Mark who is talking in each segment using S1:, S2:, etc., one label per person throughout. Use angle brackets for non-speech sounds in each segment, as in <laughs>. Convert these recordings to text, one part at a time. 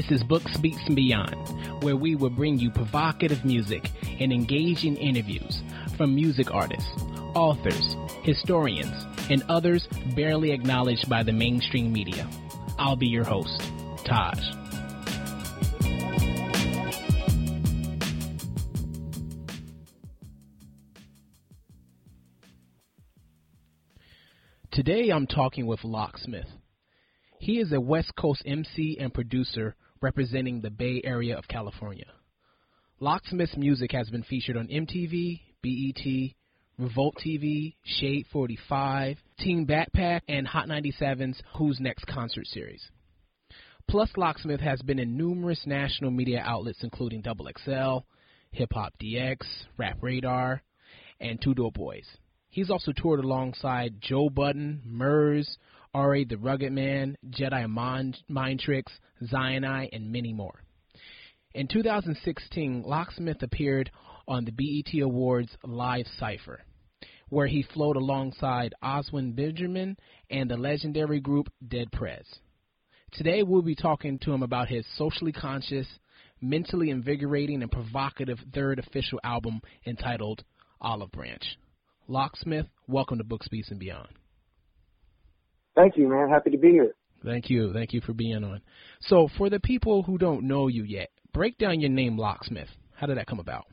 S1: This is Books, Beats, and Beyond, where we will bring you provocative music and engaging interviews from music artists, authors, historians, and others barely acknowledged by the mainstream media. I'll be your host, Taj. Today I'm talking with Locksmith. He is a West Coast MC and producer representing the Bay Area of California. Locksmith's music has been featured on MTV, BET, Revolt TV, Shade 45, Team Backpack, and Hot 97's Who's Next concert series. Plus, Locksmith has been in numerous national media outlets including Double XL, Hip Hop DX, Rap Radar, and 2DopeBoyz. He's also toured alongside Joe Budden, Murs, R.A. the Rugged Man, Jedi Mind, Mind Tricks, Zion I, and many more. In 2016, Locksmith appeared on the BET Awards Live Cypher, where he flowed alongside Oswin Benjamin and the legendary group Dead Prez. Today, we'll be talking to him about his socially conscious, mentally invigorating, and provocative third official album entitled Olive Branch. Locksmith, welcome to Books, Beats, and Beyond.
S2: Thank you, man. Happy to be here.
S1: Thank you. Thank you for being on. So, for the people who don't know you yet, break down your name, Locksmith. How did that come about?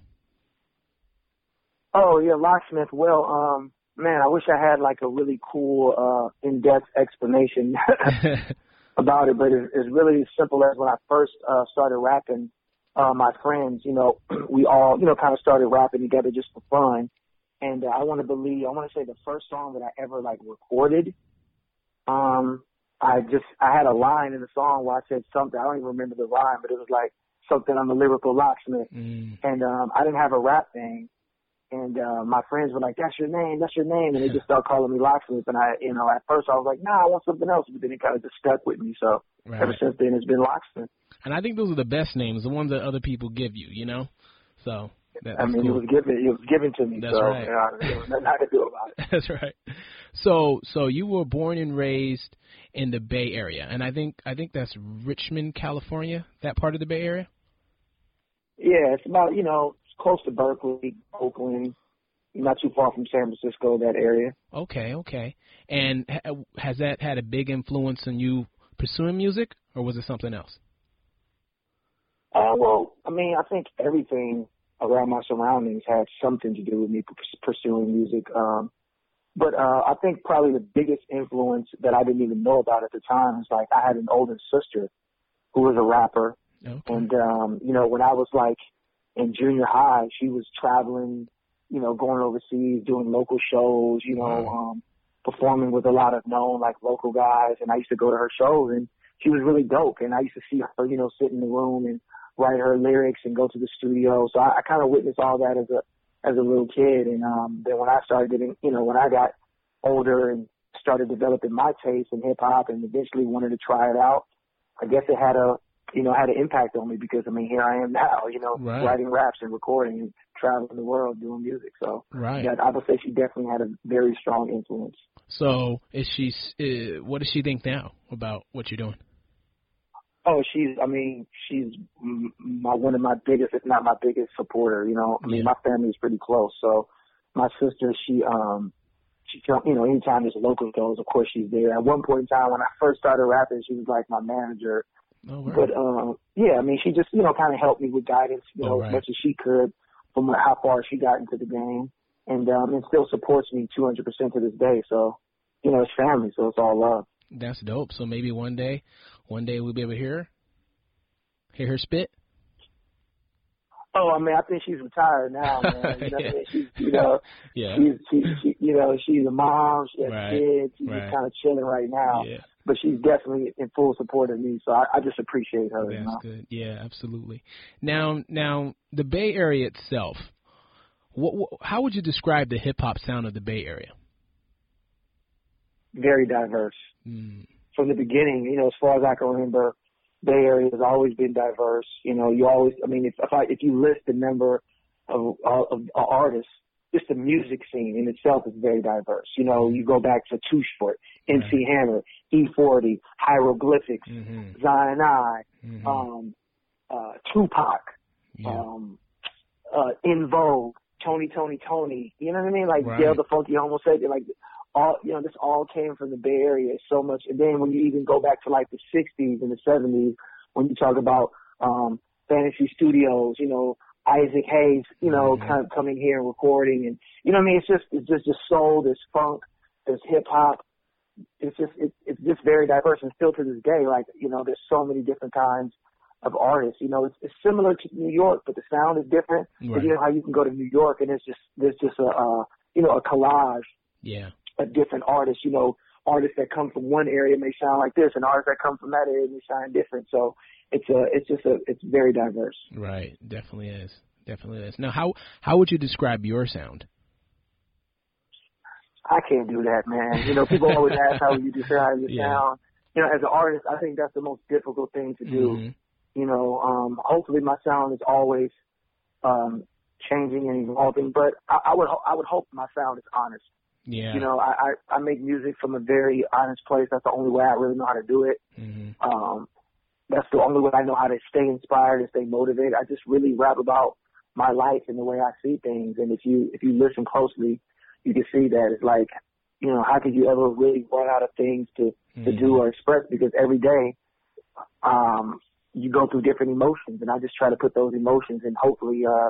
S2: Oh, yeah, Locksmith. Well, um, man, I wish I had like a really cool, uh, in-depth explanation <laughs> <laughs> about it, but it's, it's really as simple as when I first uh, started rapping. Uh, my friends, you know, <clears throat> we all, you know, kind of started rapping together just for fun. And uh, I want to believe, I want to say the first song that I ever like recorded um, I just I had a line in the song where I said something. I don't even remember the line, but it was like something on the lyrical locksmith.
S1: Mm.
S2: And um, I didn't have a rap name. And uh, my friends were like, "That's your name, that's your name," and they just started calling me Locksmith. And I, you know, at first I was like, "Nah, I want something else," but then it kind of just stuck with me. So
S1: Right.
S2: ever since then, it's been Locksmith.
S1: And I think those are the best names, the ones that other people give you, you know? So, that,
S2: I
S1: that's
S2: mean,
S1: cool.
S2: it was given, it was given to me.
S1: That's
S2: so
S1: right.
S2: you know, nothing I could do about it. <laughs>
S1: That's right. So, so you were born and raised in the Bay Area, and I think I think that's Richmond, California. That part of the Bay Area.
S2: Yeah, it's about you know it's close to Berkeley, Oakland, not too far from San Francisco, that area.
S1: Okay, okay. And ha- has that had a big influence on you pursuing music, or was it something else?
S2: Uh, well, I mean, I think everything around my surroundings had something to do with me pursuing music. Um, but uh, I think probably the biggest influence that I didn't even know about at the time is like I had an older sister who was a rapper,
S1: Okay.
S2: and um, you know, when I was like in junior high, she was traveling, you know, going overseas, doing local shows, you know,
S1: Wow.
S2: um, performing with a lot of known like local guys, and I used to go to her shows, and she was really dope, and I used to see her, you know, sit in the room and write her lyrics and go to the studio. So I, I kind of witnessed all that as a as a little kid, and um, then when I started getting, you know, when I got older and started developing my taste in hip hop, and eventually wanted to try it out, I guess it had a you know had an impact on me because I mean here I am now, you know,
S1: Right.
S2: writing raps and recording and traveling the world doing music. So
S1: Right.
S2: yeah, I would say she definitely had a very strong influence.
S1: So, is she? Uh, what does she think now about what you're doing?
S2: Oh, she's. I mean, she's my one of my biggest, if not my biggest supporter. You know, I mean, my family is pretty close. So, my sister, she, um, she, you know, anytime there's local shows, of course she's there. At one point in time, when I first started rapping, she was like my manager.
S1: Oh, right.
S2: But um, yeah, I mean, she just, you know, kind of helped me with guidance, you
S1: Oh,
S2: know,
S1: right.
S2: as much as she could from how far she got into the game, and um, and still supports me 200% to this day. So, you know, it's family, so it's all love.
S1: That's dope. So maybe one day, one day we'll be able to hear her, hear her spit.
S2: Oh, I mean, I think she's retired now, man. You know,
S1: Yeah. <laughs>
S2: she's, you know,
S1: Yeah.
S2: she's, she, she, you know, she's a mom. She has
S1: Right,
S2: kids. She's
S1: right.
S2: just kind of chilling right now.
S1: Yeah.
S2: But she's definitely in full support of me, so I, I just appreciate her. you
S1: That's
S2: know?
S1: good. Yeah, absolutely. Now, now the Bay Area itself. What, what how would you describe the hip hop sound of the Bay Area?
S2: Very diverse
S1: Mm,
S2: from the beginning. You know, as far as I can remember, Bay Area has always been diverse. You know, you always. I mean, if if, I, if you list the number of, of, of artists just the music scene in itself is very diverse. You know, you go back to Too Short, MC right. Hammer, E40, Hieroglyphics, mm-hmm. Zion I, mm-hmm. um, uh, Tupac, yeah. um, uh, En Vogue, Tony, Tony, Tony. You know what I mean? Like right. Del the Funky Homosapien. Like all, you know, this all came from the Bay Area so much. And then when you even go back to like the '60s and the '70s, when you talk about um, Fantasy Studios, you know, Isaac Hayes, you know, mm-hmm. kind of coming here and recording, and you know, what I mean, it's just it's just just soul, there's funk, there's hip hop. It's just it, it's just very diverse, and still to this day, like you know, there's so many different kinds of artists. You know, it's, it's similar to New York, but the sound is different. Right. You know how you can go to New York and it's just there's just a uh, you know a collage.
S1: Yeah.
S2: Of different artists. You know, artists that come from one area may sound like this, and artists that come from that area may sound different. So it's a it's just a it's very diverse.
S1: Right. Definitely is. Definitely is. Now, how how would you describe your sound?
S2: I can't do that, man. You know, people always <laughs> ask how you describe your yeah. sound. You know, as an artist, I think that's the most difficult thing to do. Mm-hmm you know, um, hopefully my sound is always um, changing and evolving. But I, I would I would hope my sound is honest.
S1: Yeah.
S2: You know, I, I I make music from a very honest place. That's the only way I really know how to do it. Mm-hmm. Um, that's the only way I know how to stay inspired and stay motivated. I just really rap about my life and the way I see things. And if you if you listen closely, you can see that it's like, you know, how could you ever really run out of things to mm-hmm. to do or express? Because every day, um, you go through different emotions, and I just try to put those emotions, and hopefully, uh,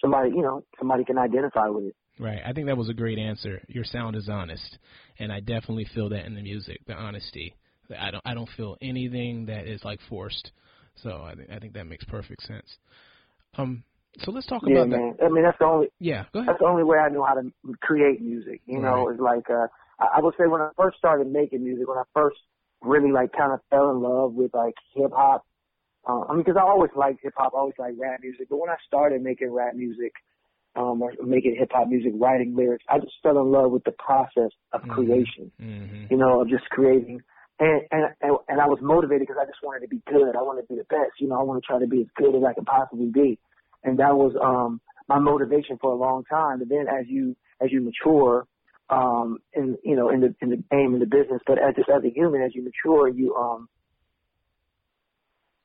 S2: somebody, you know, somebody can identify with it.
S1: Right. I think that was a great answer. Your sound is honest, and I definitely feel that in the music, the honesty. I don't, I don't feel anything that is like forced. So I think, I think that makes perfect sense. Um, so let's talk
S2: yeah,
S1: about
S2: man. that. I mean, that's the only.
S1: Yeah, go ahead.
S2: That's the only way I know how to create music. You right. know, it's like uh, I, I would say when I first started making music, when I first really like kind of fell in love with like hip hop uh, I mean, because I always liked hip hop, always liked rap music. But when I started making rap music, um, or making hip hop music, writing lyrics, I just fell in love with the process of mm-hmm. creation. Mm-hmm. You know, of just creating. And and and, and I was motivated because I just wanted to be good. I wanted to be the best. You know, I want to try to be as good as I can possibly be. And that was um my motivation for a long time. But then as you as you mature, um, in you know in the in the game in the business, but as just as a human, as you mature, you um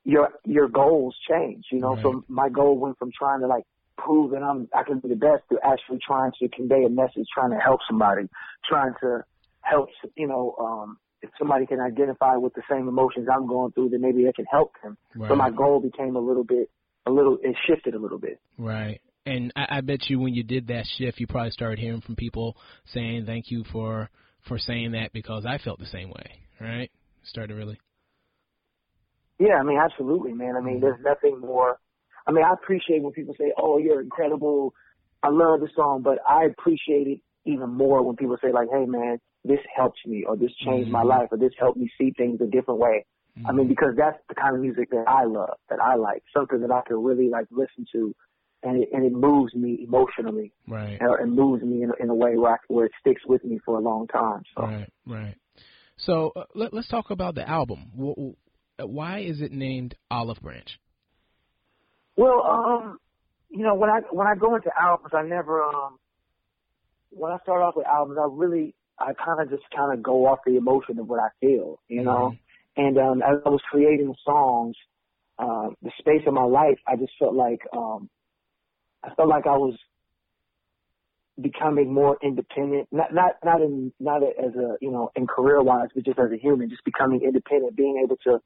S2: your your goals change. You know, right. so my goal went from trying to like prove that I'm I can be the best to actually trying to convey a message, trying to help somebody, trying to help. You know, um, if somebody can identify with the same emotions I'm going through, then maybe I can help them. Right. So my goal became a little bit, a little, it shifted a little bit.
S1: Right. And I, I bet you when you did that shift, you probably started hearing from people saying thank you for for saying that because I felt the same way. Right. Started really.
S2: Yeah, I mean, absolutely, man. I mean, mm-hmm. there's nothing more. I mean, I appreciate when people say, "Oh, you're incredible. I love the song," but I appreciate it even more when people say, like, "Hey, man, this helped me, or this changed mm-hmm. my life, or this helped me see things a different way." Mm-hmm. I mean, because that's the kind of music that I love, that I like, something that I can really like listen to, and it and it moves me emotionally,
S1: right?
S2: And it moves me in, in a way where I, where it sticks with me for a long time. So.
S1: Right, right. So uh, let, us talk about the album. What, why is it named Olive Branch?
S2: Well, um, you know, when I when I go into albums, I never um, when I start off with albums, I really I kind of just kind of go off the emotion of what I feel, you know. Mm-hmm. And um, as I was creating songs, uh, the space of my life, I just felt like um, I felt like I was becoming more independent, not not not in not as a you know in career wise, but just as a human, just becoming independent, being able to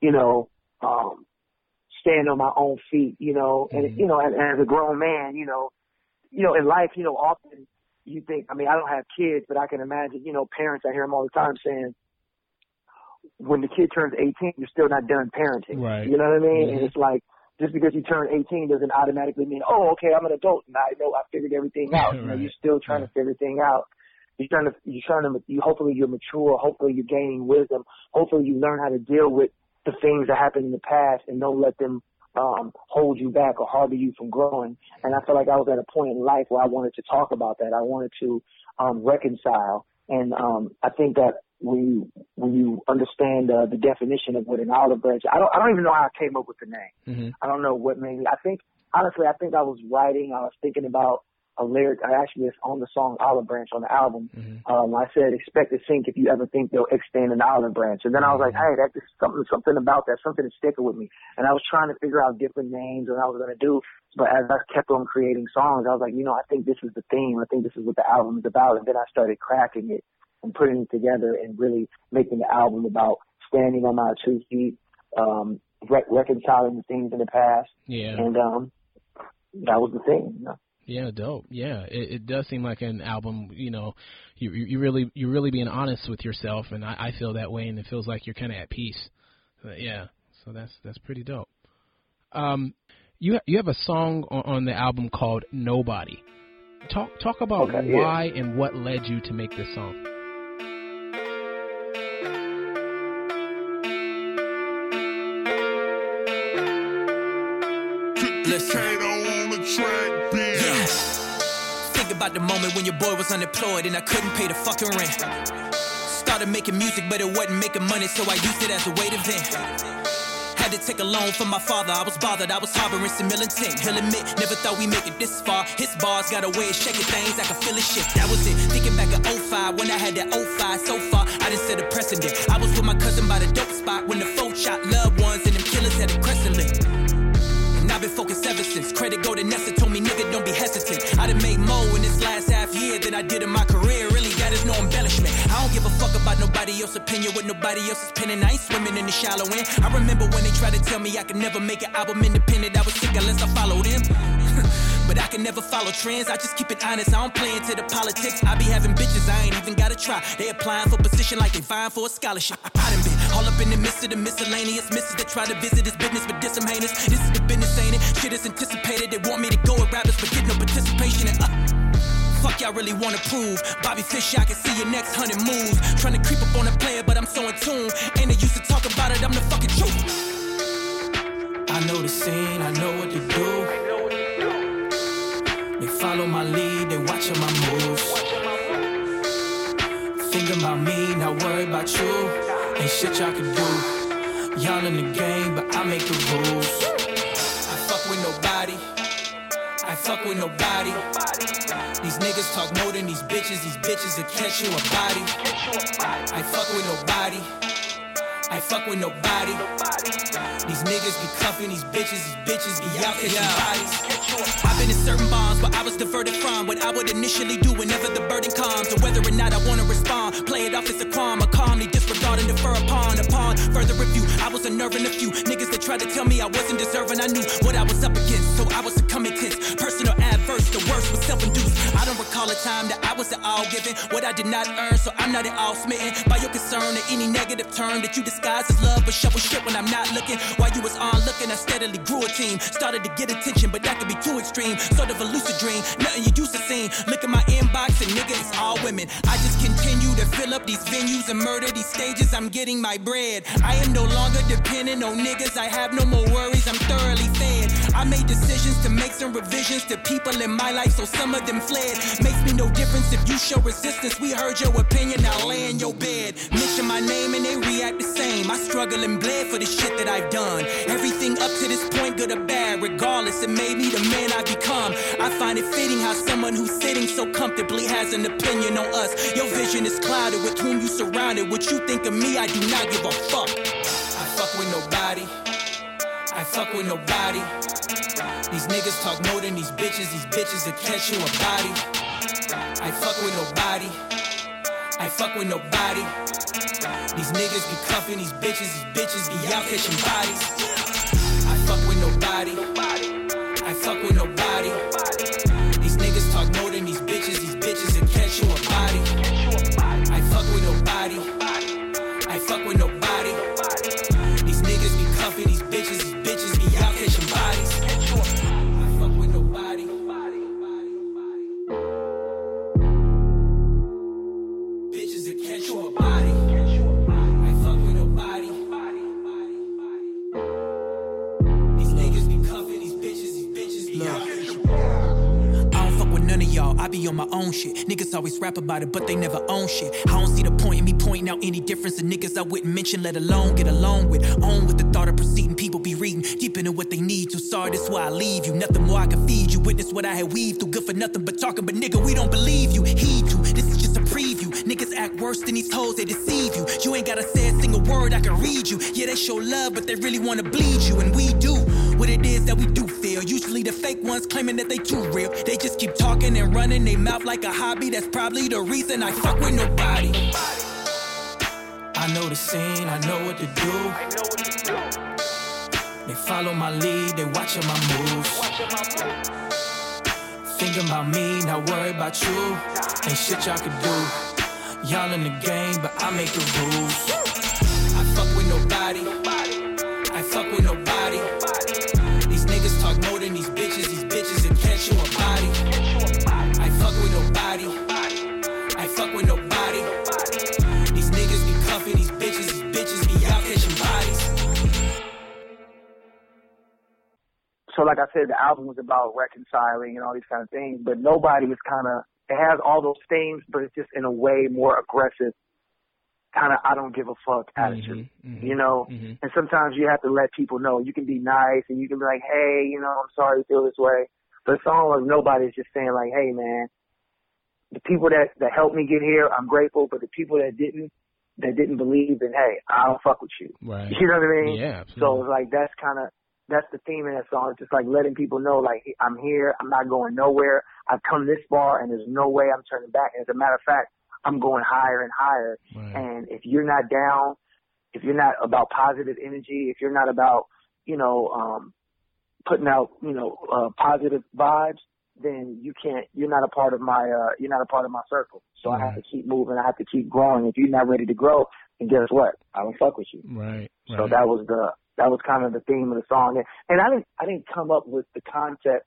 S2: you know, um, stand on my own feet, you know, and, mm-hmm. you know, and, and as a grown man, you know, you know, in life, you know, often you think, I mean, I don't have kids, but I can imagine, you know, parents, I hear them all the time saying, when the kid turns 18, you're still not done parenting.
S1: Right.
S2: You know what I mean? Mm-hmm. And it's like, just because you turn 18 doesn't automatically mean, oh, okay, I'm an adult and I know I figured everything out. right. You know, you're still trying yeah. to figure everything out. You're trying to, you're trying to, you, hopefully you're mature. Hopefully you're gaining wisdom. Hopefully you learn how to deal with the things that happened in the past and don't let them um, hold you back or harbor you from growing. And I felt like I was at a point in life where I wanted to talk about that. I wanted to um, reconcile. And um, I think that when you when you understand uh, the definition of what an olive branch, I don't I don't even know how I came up with the name. Mm-hmm. I don't know what made me. I think honestly, I think I was writing. I was thinking about a lyric. I actually it's on the song Olive Branch on the album. Mm-hmm. Um, I said, expect to sink if you ever think they'll extend an olive branch. And then I was like, mm-hmm. hey, that's something, something about that, something is sticking with me. And I was trying to figure out different names and I was going to do. But as I kept on creating songs, I was like, you know, I think this is the theme. I think this is what the album is about. And then I started cracking it and putting it together and really making the album about standing on my two feet, um, re- reconciling the things in the past.
S1: Yeah.
S2: And, um, that was the thing, you know.
S1: Yeah, dope. Yeah, it, it does seem like an album. You know, you you really you're really being honest with yourself, and I, I feel that way, and it feels like you're kind of at peace. But yeah, so that's that's pretty dope. Um, you you have a song on, on the album called Nobody. Talk talk about
S2: okay,
S1: why
S2: yeah.
S1: and what led you to make this song.
S3: Listen track, Yeah.
S4: Think about the moment when your boy was unemployed and I couldn't pay the fucking rent. Started making music, but it wasn't making money, so I used it as a way to vent. Had to take a loan from my father. I was bothered. I was harboring some ill intent. He'll admit, never thought we'd make it this far. His bars got a way of shaking things. I can feel it shit. That was it. Thinking back at 05 when I had that 05 so far. I didn't set a precedent. I was with my cousin by the dope spot when the folk shot loved focused ever since. Credit go to Nessa, told me nigga don't be hesitant. I done made more in this last half year than I did in my career. Really, that is no embellishment. I don't give a fuck about nobody else's opinion, what nobody else's penning. I ain't swimming in the shallow end. I remember when they tried to tell me I could never make an album independent. I was sick unless I followed them. <laughs> but I can never follow trends. I just keep it honest. I don't play into the politics. I be having bitches, I ain't even gotta try. They applying for position like they vying for a scholarship. I done been all up in the midst of the miscellaneous misses that try to visit this business, but this some heinous. This is the business, ain't it? Shit is anticipated. They want me to go with rappers, but get no participation. And uh, fuck y'all really wanna prove? Bobby Fish, I can see your next hundred moves. Trying to creep up on a player, but I'm so in tune. And they used to talk about it, I'm the fucking truth. I know the scene, I know what to do. They follow my lead, they watching my moves. Think about me, not worry about you. Ain't shit y'all can do. Y'all in the game, but I make the rules I fuck with nobody. I fuck with nobody. These niggas talk more than these bitches. These bitches will catch you a body. I fuck with nobody. I fuck with nobody. These niggas be cuffing these bitches, these bitches be out catching bodies. I've been in certain bonds, but I was diverted from what I would initially do whenever the burden comes, or whether or not I wanna respond. Play it off as a crime, or calmly disregard and defer upon. Upon further review, I was unnerving a few niggas that tried to tell me I wasn't deserving. I knew what I was up against, so I was succumbing tense. Personal adverse, the worst was self-induced. I don't recall a time that I was at all given what I did not earn, so I'm not at all smitten by your concern or any negative term that you disguise as love, but shovel shit when I'm not looking. While you was on looking, I steadily grew a team. Started to get attention, but that could be too extreme. Sort of a lucid dream, nothing you used to see. Look at my inbox and nigga, it's all women. I just continue to fill up these venues and murder these stages. I'm getting my bread. I am no longer dependent on niggas. I have no more worries. I'm thoroughly fed. I made decisions to make some revisions to people in my life, so some of them fled. Makes me no difference if you show resistance. We heard your opinion, now lay in your bed. Mention my name and they react the same. I struggle and bled for the shit that I've done. Everything up to this point, good or bad, regardless, it made me the man I become. I find it fitting how someone who's sitting so comfortably has an opinion on us. Your vision is clouded with whom you surrounded. What you think of me, I do not give a fuck. I fuck with nobody. I fuck with nobody. These niggas talk more than these bitches. These bitches will catch you a body. I fuck with nobody. I fuck with nobody. These niggas be cuffing these bitches. These bitches be out catching bodies. I fuck with nobody. I fuck with nobody. On my own shit. Niggas always rap about it, but they never own shit. I don't see the point in me pointing out any difference in niggas I wouldn't mention, let alone get along with. On with the thought of proceeding, people be reading deep into what they need. Too sorry, that's why I leave you. Nothing more I can feed you. Witness what I had weaved through. Good for nothing but talking, but nigga, we don't believe you. Heed you. This is just a preview. Niggas act worse than these hoes, they deceive you. You ain't gotta say a single word, I can read you. Yeah, they show love, but they really wanna bleed you, and we do what it is that we do feel. Usually the fake ones claiming that they too real. They just keep talking and running their mouth like a hobby. That's probably the reason I fuck with nobody. I know the scene, I know what to do. They follow my lead, they watching my moves. Thinking about me, not worry about you. Ain't shit y'all can do. Y'all in the game, but I make the rules. I fuck with nobody. I fuck with nobody.
S2: Like I said, the album was about reconciling and all these kind of things, but nobody is kind of, it has all those themes, but it's just in a way more aggressive, kind of I don't give a fuck attitude,
S1: mhm,
S2: you know?
S1: mhm.
S2: And sometimes you have to let people know, you can be nice and you can be like, hey, you know, I'm sorry you feel this way. But a song like Nobody's just saying like, hey man, the people that, that helped me get here, I'm grateful, but the people that didn't, that didn't believe, then hey, I don't fuck with you.
S1: Right. <laughs>
S2: You know what I mean?
S1: Yeah,
S2: So
S1: absolutely.
S2: it's like that's kind of that's the theme of that song. It's just like letting people know, like I'm here. I'm not going nowhere. I've come this far, and there's no way I'm turning back. And as a matter of fact, I'm going higher and higher.
S1: Right.
S2: And if you're not down, if you're not about positive energy, if you're not about you know um, putting out you know uh, positive vibes, then you can't. You're not a part of my. Uh, you're not a part of my circle. So I have to keep moving. I have to keep growing. If you're not ready to grow, then guess what? I don't fuck with you.
S1: Right.
S2: So that was the that was kind of the theme of the song, and, and I didn't I didn't come up with the concept.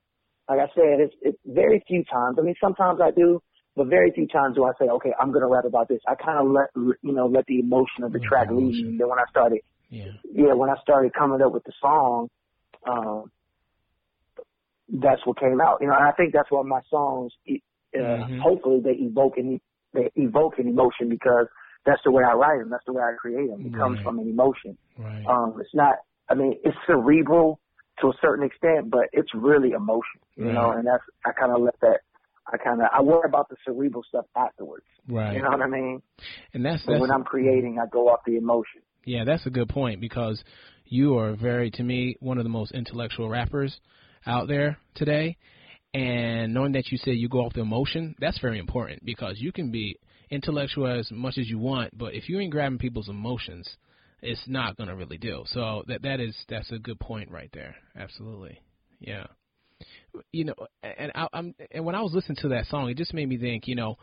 S2: Like I said, it's it's very few times. I mean, sometimes I do, but very few times do I say, okay, I'm gonna rap about this. I kind of let you know let the emotion of the
S1: Let
S2: track lead me. Then when I started,
S1: yeah.
S2: yeah, when I started coming up with the song, um, that's what came out. You know, and I think that's why my songs, uh,
S1: Mhm.
S2: hopefully, they evoke an they evoke an emotion because that's the way I write them. That's the way I create them. It comes from an emotion.
S1: Right.
S2: Um, it's not. I mean, it's cerebral to a certain extent, but it's really emotion. You know, and that's I kind of let that. I kind of I worry about the cerebral stuff afterwards.
S1: right.
S2: You know what I mean?
S1: and that's that's
S2: when I'm creating, I go off the emotion.
S1: Yeah, that's a good point because you are very, to me, one of the most intellectual rappers out there today. And knowing that you said you go off the emotion, that's very important because you can be intellectual as much as you want, but if you ain't grabbing people's emotions, it's not gonna really do. So that that is that's a good point right there. Absolutely, yeah. You know, and I, I'm and when I was listening to that song, it just made me think. You know,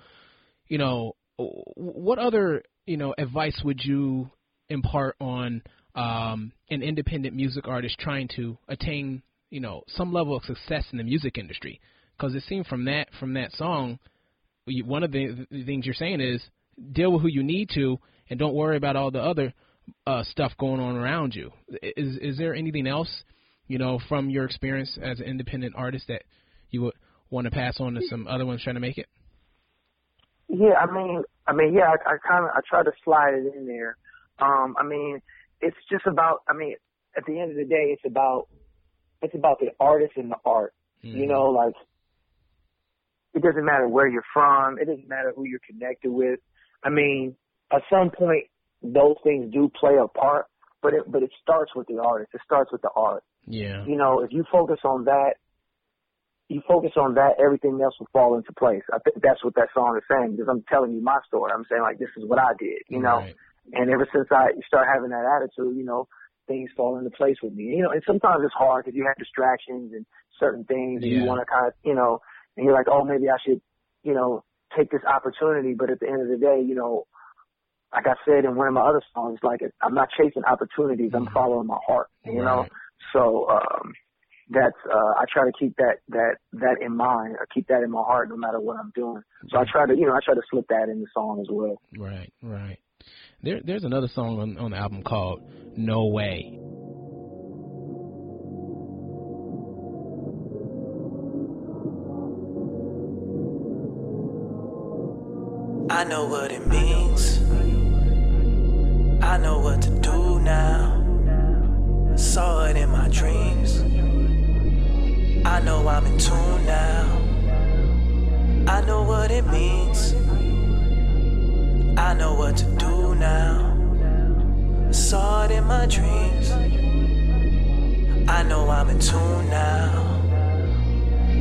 S1: you know, what other you know advice would you impart on um, an independent music artist trying to attain you know some level of success in the music industry? Because it seemed from that from that song, one of the, the things you're saying is deal with who you need to, and don't worry about all the other uh, stuff going on around you. Is is there anything else you know from your experience as an independent artist that you would want to pass on to some other ones trying to make it?
S2: Yeah, I mean, I mean, yeah, I, I kind of I try to slide it in there. Um, I mean, it's just about. I mean, at the end of the day, it's about it's about the artist and the art. You know, like it doesn't matter where you're from. It doesn't matter who you're connected with. I mean, at some point, those things do play a part, but it but it starts with the artist. It starts with the art.
S1: Yeah.
S2: You know, if you focus on that, you focus on that, everything else will fall into place. I think that's what that song is saying because I'm telling you my story. I'm saying like this is what I did, you know.
S1: Right.
S2: And ever since I start having that attitude, you know, things fall into place with me. You know, and sometimes it's hard because you have distractions and certain things, and you want to kind of, you know, and you're like, oh, maybe I should, you know, take this opportunity. But at the end of the day, you know, like I said in one of my other songs, like I'm not chasing opportunities, I'm following my heart. You know,
S1: Right.
S2: so um, that's uh, I try to keep that that that in mind, or keep that in my heart, no matter what I'm doing. So I try to, you know, I try to slip that in the song as well.
S1: Right, right. There, there's another song on, on the album called "No Way."
S4: I know what it means. I know what to do now. Saw it in my dreams. I know I'm in tune now. I know what it means. I know what to do now. Saw it in my dreams. I know I'm in tune now.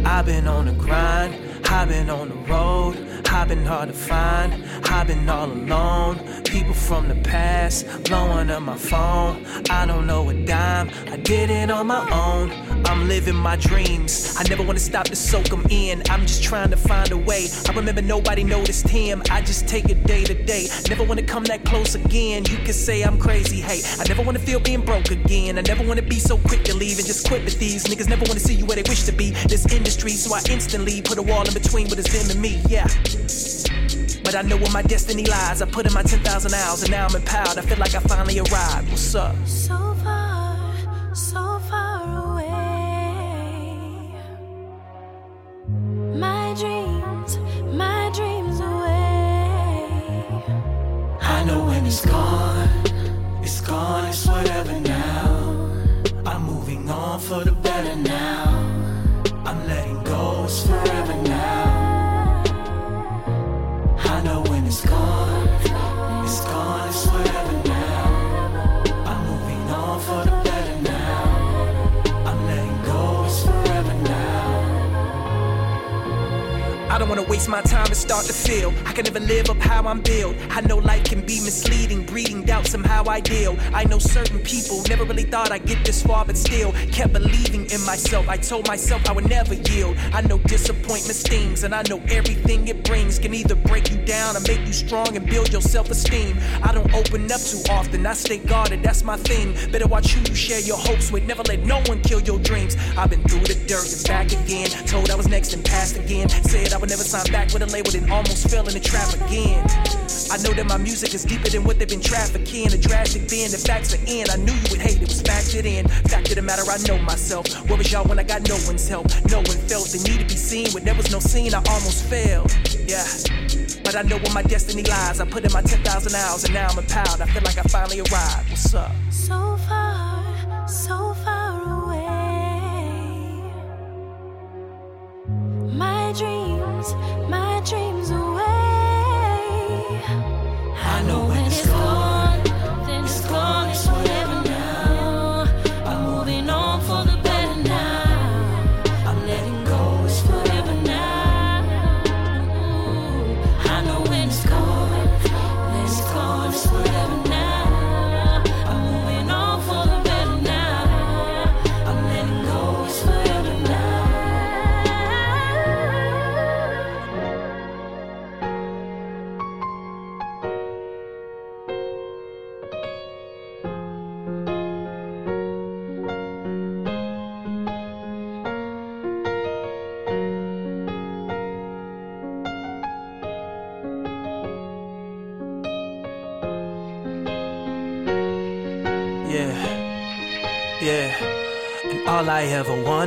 S4: I've been on the grind, I've been on the road. I've been hard to find, I've been all alone. People from the past blowing up my phone. I don't know a dime, I did it on my own. I'm living my dreams. I never wanna stop to soak them in. I'm just trying to find a way. I remember nobody noticed him. I just take it day to day. Never wanna come that close again. You can say I'm crazy, hey. I never wanna feel being broke again. I never wanna be so quick to leave and just quit with these niggas. Never wanna see you where they wish to be. This industry, so I instantly put a wall in between what is them and me, yeah. But I know where my destiny lies. I put in my 10,000 hours and now I'm empowered. I feel like I finally arrived. What's up?
S5: So
S4: it's gone, it's gone, it's whatever now. I'm moving on for the better now. Waste my time and start to feel I can never live up how I'm built. I know life can be misleading, breeding doubt somehow I deal. I know certain people never really thought I'd get this far, but still kept believing in myself. I told myself I would never yield. I know disappointment stings, and I know everything it brings can either break you down or make you strong and build your self-esteem. I don't open up too often, I stay guarded, that's my thing. Better watch who you share your hopes with, never let no one kill your dreams. I've been through the dirt and back again, told I was next and passed again. Said I would never sign back with a label, then almost fell in the trap again. I know that my music is deeper than what they've been trafficking. A drastic bend, the facts are in. I knew you would hate it, was factored in. Fact of the matter, I know myself. Where was y'all when I got no one's help? No one felt the need to be seen. When there was no scene, I almost failed. Yeah. But I know where my destiny lies. I put in my 10,000 hours and now I'm empowered. I feel like I finally arrived. What's up?
S5: So far, so far dreams, my dreams away. I know when it's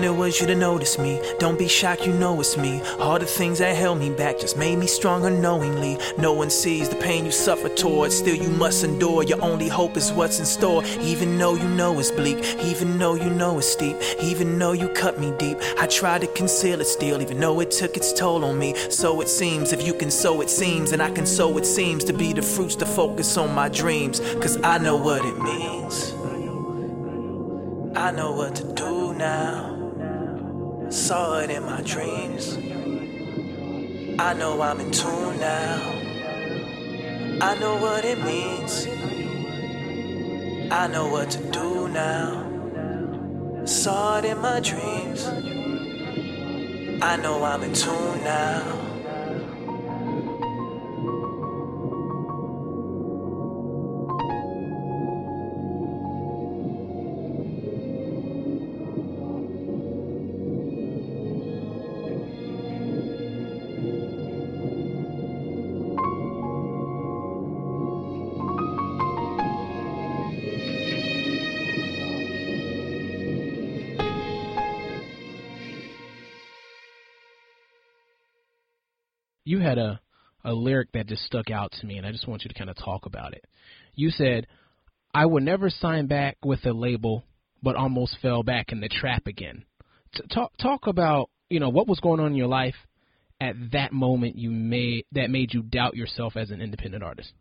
S4: wanted was you to notice me. Don't be shocked, you know it's me. All the things that held me back just made me stronger knowingly. No one sees the pain you suffer towards, still you must endure. Your only hope is what's in store. Even though you know it's bleak, even though you know it's steep, even though you cut me deep. I try to conceal it still, even though it took its toll on me. So it seems, if you can sow it seems, and I can sow it seems to be the fruits to focus on my dreams. Cause I know what it means. I know what to do now. Saw it in my dreams. I know I'm in tune now. I know what it means. I know what to do now. Saw it in my dreams. I know I'm in tune now.
S1: Had a, a lyric that just stuck out to me, and I just want you to kind of talk about it. You said, "I would never sign back with a label, but almost fell back in the trap again." T- talk talk about you know what was going on in your life at that moment you made that made you doubt yourself as an independent artist.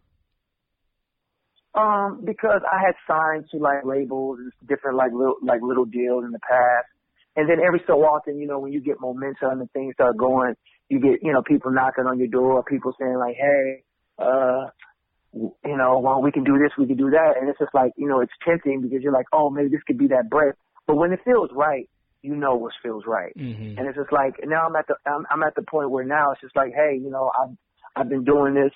S2: Um, because I had signed to like labels and different like little like little deals in the past. And then every so often, you know, when you get momentum and things start going, you get, you know, people knocking on your door, people saying like, Hey, uh, you know, well, we can do this, we can do that. And it's just like, you know, it's tempting because you're like, oh, maybe this could be that breath. But when it feels right, you know what feels right.
S1: Mm-hmm.
S2: And it's just like, now I'm at the, I'm, I'm at the point where now it's just like, hey, you know, I've, I've been doing this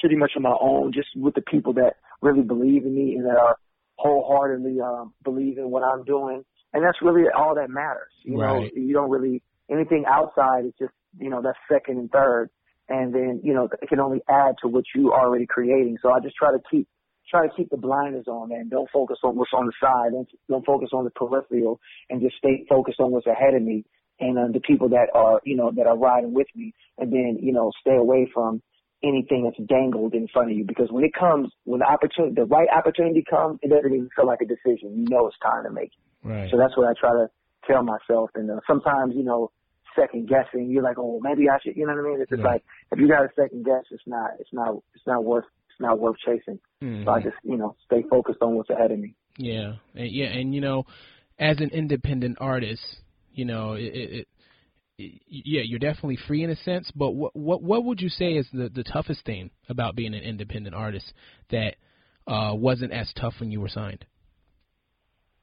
S2: pretty much on my own, just with the people that really believe in me and that are wholeheartedly um, believe in what I'm doing, and that's really all that matters. You
S1: Right.
S2: know, you don't really anything outside is just you know that's second and third, and then you know it can only add to what you already creating. So I just try to keep try to keep the blinders on, man. Don't focus on what's on the side. Don't don't focus on the peripheral, and just stay focused on what's ahead of me and uh, the people that are you know that are riding with me, and then you know stay away from anything that's dangled in front of you because when it comes, when the opportunity, the right opportunity comes, it doesn't even feel like a decision. You know it's time to make it.
S1: Right.
S2: So that's what I try to tell myself. And uh, sometimes, you know, second guessing, you're like, oh, maybe I should, you know what I mean? It's just
S1: Right.
S2: like, if you got a second guess, it's not, it's not, it's not worth, it's not worth chasing. So I just, you know, stay focused on what's ahead of me.
S1: Yeah, and, yeah, and you know, as an independent artist, you know, it, it, it yeah, you're definitely free in a sense. But what what what would you say is the the toughest thing about being an independent artist that uh, wasn't as tough when you were signed?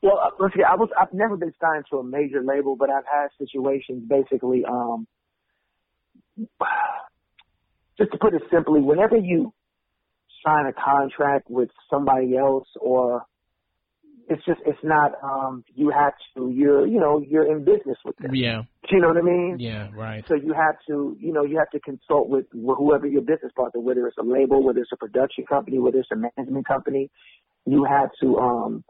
S2: Well, uh, let's see. I was I've never been signed to a major label, but I've had situations basically. um <sighs> Just to put it simply, whenever you sign a contract with somebody else, or it's just it's not um you have to you're you know you're in business with them.
S1: Yeah,
S2: Do you know what I mean?
S1: yeah, right.
S2: So you have to, you know, you have to consult with whoever your business partner, whether it's a label, whether it's a production company, whether it's a management company. You have to, um,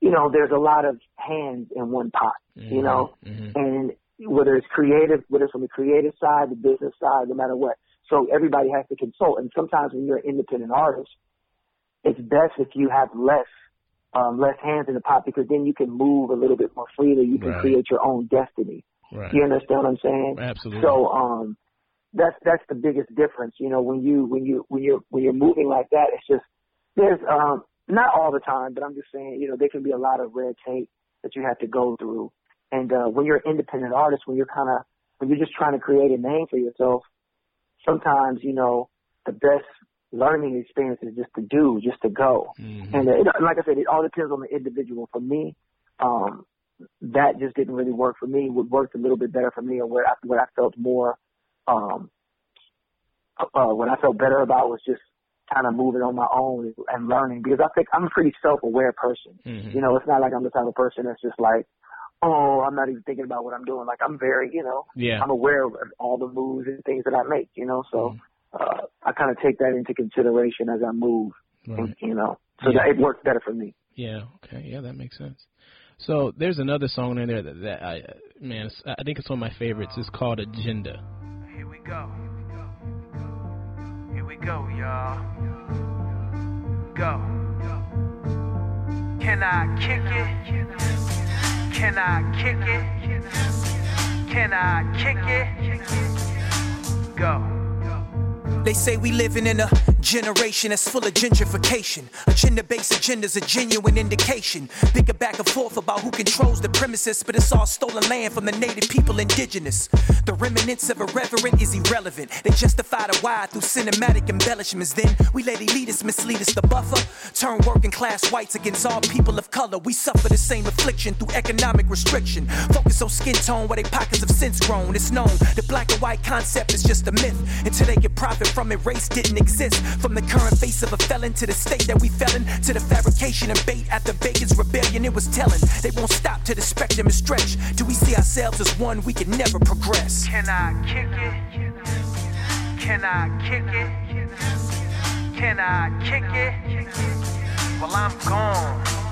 S2: you know, there's a lot of hands in one pot, you know,
S1: hmm
S2: and whether it's creative, whether it's from the creative side, the business side, no matter what. So everybody has to consult. And sometimes when you're an independent artist, it's best if you have less, um, less hands in the pot because then you can move a little bit more freely. You can
S1: Right.
S2: create your own destiny.
S1: right.
S2: You understand what I'm saying?
S1: Absolutely.
S2: So um that's that's the biggest difference, you know, when you when you when you're when you're moving like that, it's just there's um not all the time, but I'm just saying, you know, there can be a lot of red tape that you have to go through. And uh when you're an independent artist, when you're kinda when you're just trying to create a name for yourself, sometimes, you know, the best learning experience is just to do, just to go.
S1: Mhm.
S2: And uh, it, like I said, it all depends on the individual. For me, um, that just didn't really work for me. What worked a little bit better for me, and where I, what I felt more, um, uh, what I felt better about was just kind of moving on my own and learning. Because I think I'm a pretty self-aware person.
S1: Mhm.
S2: You know, it's not like I'm the type of person that's just like, oh, I'm not even thinking about what I'm doing. Like I'm very, you know,
S1: yeah,
S2: I'm aware of all the moves and things that I make. You know, so uh, I kind of take that into consideration as I move
S1: right.
S2: and, you know, so
S1: Yeah.
S2: that it works better for me.
S1: Yeah. Okay. Yeah, that makes sense. So there's another song in there that, that I man, it's, I think it's one of my favorites. It's called Agenda.
S6: Here we go. Go, y'all. Go. Can I kick it? Can I kick it? Can I kick it? Go.
S4: They say we living in a generation that's full of gentrification. Agenda-based agendas a genuine indication. Bigger back and forth about who controls the premises, but it's all stolen land from the native people indigenous. The remnants of irreverent is irrelevant. They justify the why through cinematic embellishments. Then we let elitists mislead us. The buffer turn working class whites against all people of color. We suffer the same affliction through economic restriction. Focus on skin tone where they pockets of sense grown. It's known the black and white concept is just a myth until they get profit from it. Race didn't exist. From the current face of a felon to the state that we fell in, to the fabrication and bait after Bacon's rebellion, it was telling. They won't stop till the spectrum is stretched. Do we see ourselves as one? We can never progress.
S6: Can I kick it? Can I kick it? Can I kick it? Well, I'm gone.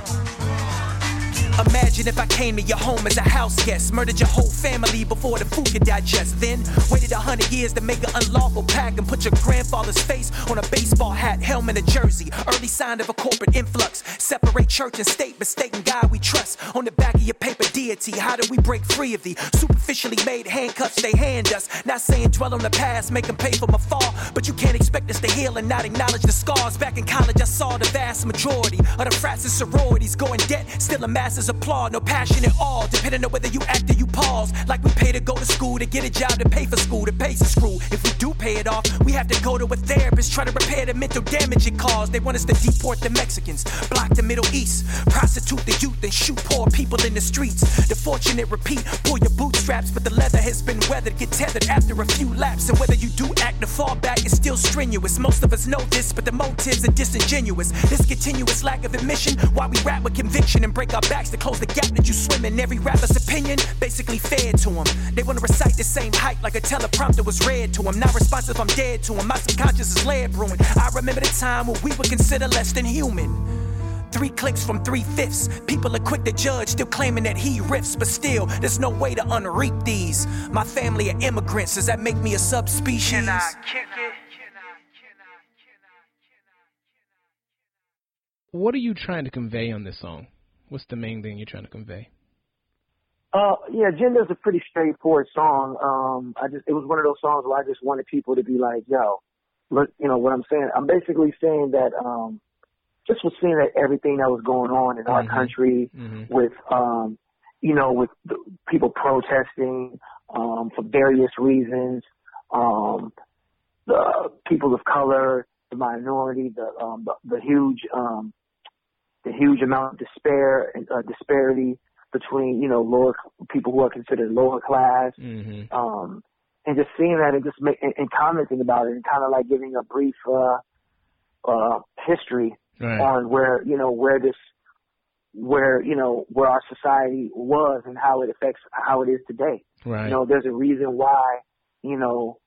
S4: A Imagine if I came to your home as a house guest, murdered your whole family before the food could digest. Then waited a hundred years to make an unlawful pact and put your grandfather's face on a baseball hat, helmet, and jersey. Early sign of a corporate influx. Separate church and state, mistaken God we trust. On the back of your paper deity, how do we break free of the superficially made handcuffs they hand us? Not saying dwell on the past, make them pay for my fall, but you can't expect us to heal and not acknowledge the scars. Back in college, I saw the vast majority of the frats and sororities go in debt, still a masses applaud. No passion at all, depending on whether you act or you pause. Like we pay to go to school, to get a job, to pay for school, to pay the screw. If we do pay it off, we have to go to a therapist, try to repair the mental damage it caused. They want us to deport the Mexicans, block the Middle East, prostitute the youth, and shoot poor people in the streets. The fortunate repeat, pull your bootstraps, but the leather has been weathered, get tethered after a few laps. And whether you do act or fall back, it's still strenuous. Most of us know this, but the motives are disingenuous. This continuous lack of admission, why we rap with conviction and break our backs to close the gap that you swim in. Every rapper's opinion basically fed to them. They wanna recite the same hype like a teleprompter was read to them. Not responsive, I'm dead to them. My subconscious is lead brewing. I remember the time when we were considered less than human. Three clicks from three fifths. People are quick to judge, still claiming that he riffs, but still, there's no way to unreap these. My family are immigrants, does that make me a subspecies?
S6: Can I kick it?
S1: What are you trying to convey on this song? What's the main thing you're trying to convey?
S2: Uh, yeah, Gender's a pretty straightforward song. Um, I just, it was one of those songs where I just wanted people to be like, yo, look, you know what I'm saying? I'm basically saying that, um, just was seeing that everything that was going on in our
S1: Mhm.
S2: country
S1: Mhm.
S2: with, um, you know, with the people protesting, um, for various reasons, um, the people of color, the minority, the, um, the, the huge, um, the huge amount of despair and uh, disparity between you know lower people who are considered lower class,
S1: Mm-hmm.
S2: um, and just seeing that and just make, and, and commenting about it and kind of like giving a brief uh, uh, history
S1: Right.
S2: on where you know where this where you know where our society was and how it affects how it is today.
S1: Right.
S2: You know, there's a reason why you know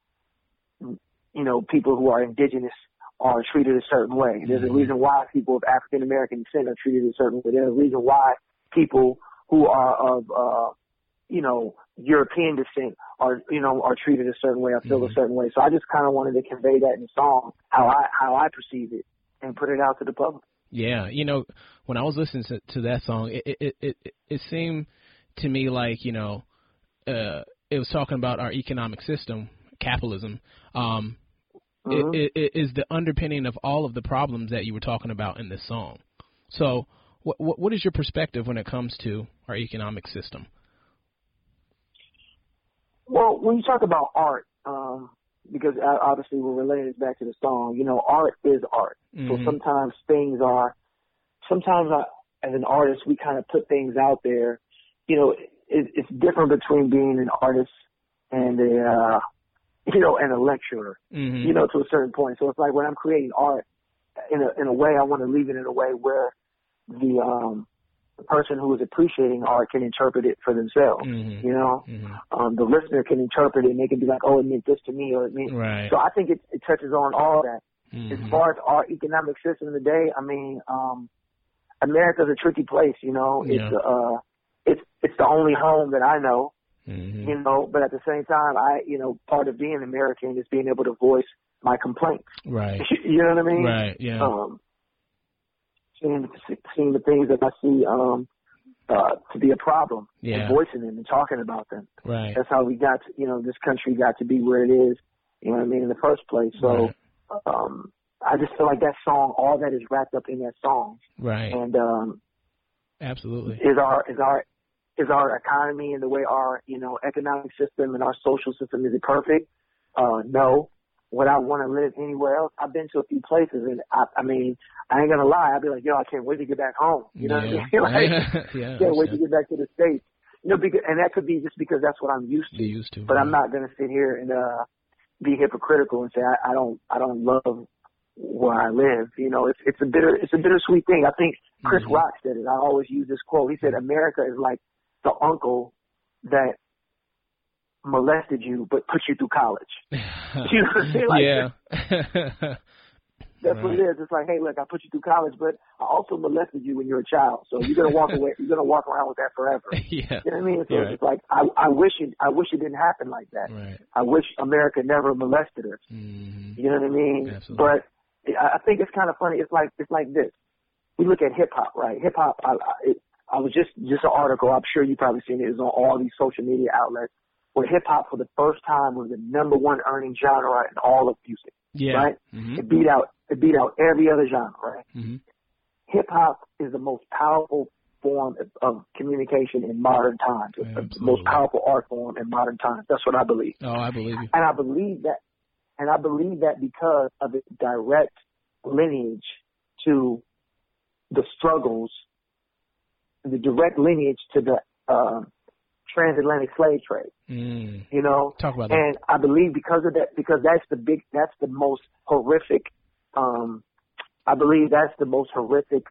S2: you know people who are indigenous are treated a certain way. There's a
S1: Mhm.
S2: reason why people of African American descent are treated a certain way. There's a reason why people who are of uh you know European descent are you know are treated a certain way. I feel
S1: Mhm.
S2: a certain way. So I just kind of wanted to convey that in song how I how I perceive it and put it out to the public.
S1: Yeah, you know, when I was listening to, to that song, it, it it it it seemed to me like you know, uh, it was talking about our economic system, capitalism. Um,
S2: Mhm.
S1: it, it, it is the underpinning of all of the problems that you were talking about in this song. So, what what, what is your perspective when it comes to our economic system?
S2: Well, when you talk about art, um, because uh, obviously we're relating this back to the song, you know, art is art. So
S1: Mhm.
S2: sometimes things are, sometimes I, as an artist, we kind of put things out there. You know, it, it's different between being an artist and a, uh, you know, and a lecturer.
S1: Mhm.
S2: You know, to a certain point. So it's like when I'm creating art, in a in a way, I want to leave it in a way where the um the person who is appreciating art can interpret it for themselves.
S1: Mhm.
S2: You know,
S1: Mhm.
S2: um, the listener can interpret it and they can be like, oh, it meant this to me or it meant.
S1: Right.
S2: So I think it, it touches on all that. As
S1: Mhm.
S2: far as our economic system today, I mean, um, America's a tricky place. You know,
S1: Yeah.
S2: it's uh, it's it's the only home that I know.
S1: Mhm.
S2: You know, but at the same time, I you know, part of being American is being able to voice my complaints.
S1: Right. <laughs>
S2: you know what I mean?
S1: Right. Yeah.
S2: Um, seeing seeing the things that I see um uh to be a problem
S1: Yeah.
S2: and voicing them and talking about them.
S1: Right.
S2: That's how we got to, you know, this country got to be where it is, you know what I mean, in the first place. So,
S1: Right.
S2: um, I just feel like that song, all that is wrapped up in that song.
S1: Right.
S2: And, um,
S1: Absolutely.
S2: is our, is our, is our economy and the way our, you know, economic system and our social system, is it perfect? Uh, no. Would I want to live anywhere else? I've been to a few places and I, I mean, I ain't gonna lie. I'd be like, yo, I can't wait to get back home. You know
S1: yeah.
S2: what I mean? <laughs> like,
S1: yeah.
S2: can't wait to get back to the States. You know, because, and that could be just because that's what I'm used to.
S1: Used to.
S2: but I'm not gonna sit here and uh be hypocritical and say I, I don't I don't love where I live. You know, it's it's a bitter it's a bittersweet thing. I think Chris
S1: Mhm.
S2: Rock said it. I always use this quote. He said America is like the uncle that molested you but put you through college. <laughs> You know what I'm saying? Like,
S1: yeah. <laughs>
S2: That's what it
S1: Right.
S2: is. It's like, hey, look, I put you through college, but I also molested you when you were a child. So you're gonna walk away. <laughs> You're gonna walk around with that forever.
S1: yeah.
S2: You know what I mean? So
S1: Yeah.
S2: it's just like I, I wish it. I wish it didn't happen like that.
S1: Right.
S2: I wish America never molested us.
S1: hmm
S2: You know what I mean?
S1: Absolutely.
S2: But I I think it's kind of funny. It's like it's like this. We look at hip hop, right? Hip hop. I, I, it, I was just just an article. I'm sure you probably seen it. It's on all these social media outlets. Where hip hop for the first time was the number one earning genre in all of music.
S1: Yeah.
S2: Right?
S1: hmm
S2: It beat out it beat out every other genre. Right?
S1: hmm
S2: Hip hop is the most powerful form of, of communication in modern times. It's the most powerful art form in modern times. That's what I believe.
S1: Oh, I believe you.
S2: And I believe that, and I believe that because of its direct lineage to the struggles, the direct lineage to the uh, transatlantic slave trade.
S1: Mm.
S2: You know,
S1: Talk about that.
S2: and I believe because of that, because that's the big, that's the most horrific. Um, I believe that's the most horrific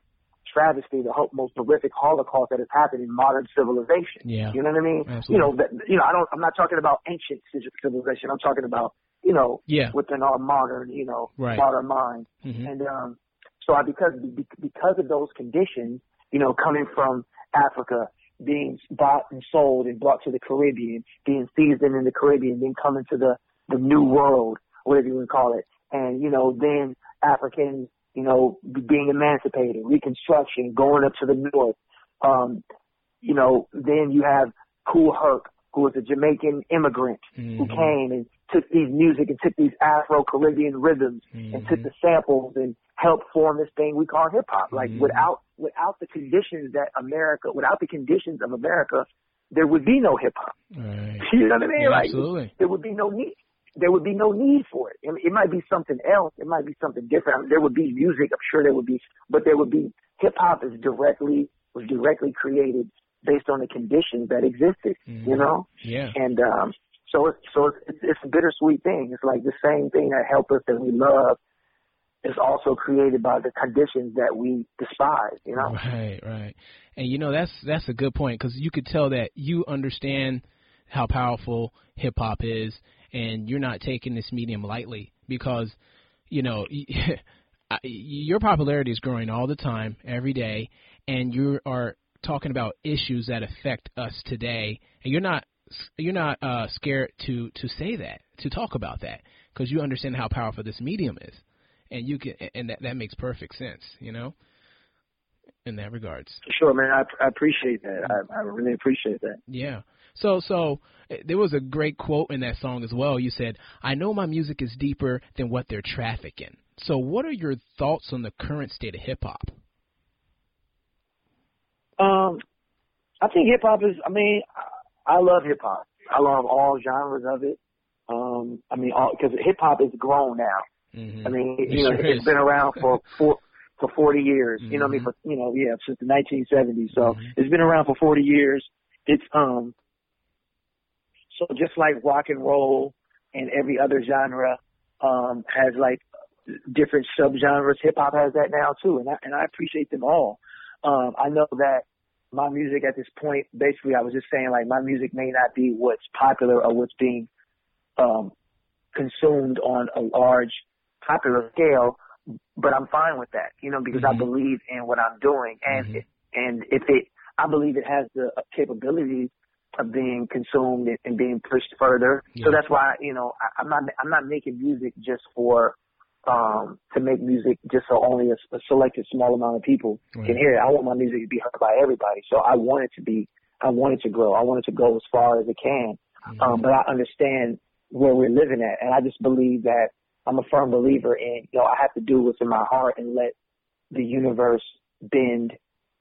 S2: travesty, the ho- most horrific Holocaust that has happened in modern civilization.
S1: Yeah.
S2: You know what I mean?
S1: Absolutely.
S2: You know, that, you know, I don't. I'm not talking about ancient civ- civilization. I'm talking about, you know,
S1: Yeah.
S2: within our modern, you know,
S1: Right.
S2: modern mind.
S1: Mhm.
S2: And um, so I because be- because of those conditions, you know, coming from Africa, being bought and sold and brought to the Caribbean, being seasoned in the Caribbean, then coming to the the New World, whatever you want to call it, and you know, then Africans, you know, being emancipated, Reconstruction, going up to the north. Um, you know, then you have Kool Herc, who was a Jamaican immigrant who
S1: Mhm.
S2: came and took these music and took these Afro Caribbean rhythms and took
S1: Mhm.
S2: the samples and helped form this thing we call hip hop. Like
S1: Mhm.
S2: without without the conditions that America, without the conditions of America, there would be no hip hop.
S1: Right. <laughs>
S2: You know what I mean?
S1: Yeah,
S2: like
S1: absolutely.
S2: there would be no need. There would be no need for it. I mean, it might be something else. It might be something different. There would be music. I'm sure there would be, but there would be hip hop is directly was directly created based on the conditions that existed.
S1: Mhm.
S2: You know,
S1: Yeah.
S2: and um, so it's so it's, it's, a bittersweet thing. It's like the same thing that helped us that we love is also created by the conditions that we despise. You know.
S1: Right, right. And you know that's that's a good point because you could tell that you understand how powerful hip hop is, and you're not taking this medium lightly because you know <laughs> your popularity is growing all the time, every day, and you are talking about issues that affect us today, and you're not you're not uh, scared to to say that, to talk about that, because you understand how powerful this medium is, and you can, and that that makes perfect sense, you know, in that regards.
S2: Sure, man. I, I appreciate that. I, I really appreciate that.
S1: Yeah. So so eh, there was a great quote in that song as well. You said, "I know my music is deeper than what they're trafficking." So what are your thoughts on the current state of hip hop?
S2: Um, I think hip hop is. I mean, I, love hip hop. I love all genres of it. Um, I mean, because hip hop is grown now.
S1: Mm-hmm.
S2: I mean,
S1: It
S2: you know, it's been around for <laughs> for for 40 years. You know, what I mean,
S1: Mhm.
S2: for you know, yeah, since the 1970s. So
S1: Mhm.
S2: it's been around for 40 years. It's um, so just like rock and roll and every other genre um has like different subgenres. Hip hop has that now too, and I and I appreciate them all. Um, I know that my music at this point, basically, I was just saying like my music may not be what's popular or what's being um, consumed on a large popular scale, but I'm fine with that, you know, because I
S1: Mhm.
S2: believe in what I'm doing, and
S1: Mhm.
S2: and if it, I believe it has the capabilities of being consumed and, and being pushed further.
S1: Yeah.
S2: So that's why, you know, I, I'm not I'm not making music just for um to make music just so only a, a selected small amount of people
S1: Right.
S2: can hear it. I want my music to be heard by everybody. So I want it to be I want it to grow. I want it to go as far as it can.
S1: Mm-hmm.
S2: Um, but I understand where we're living at, and I just believe that I'm a firm believer in, you know, I have to do what's in my heart and let the universe bend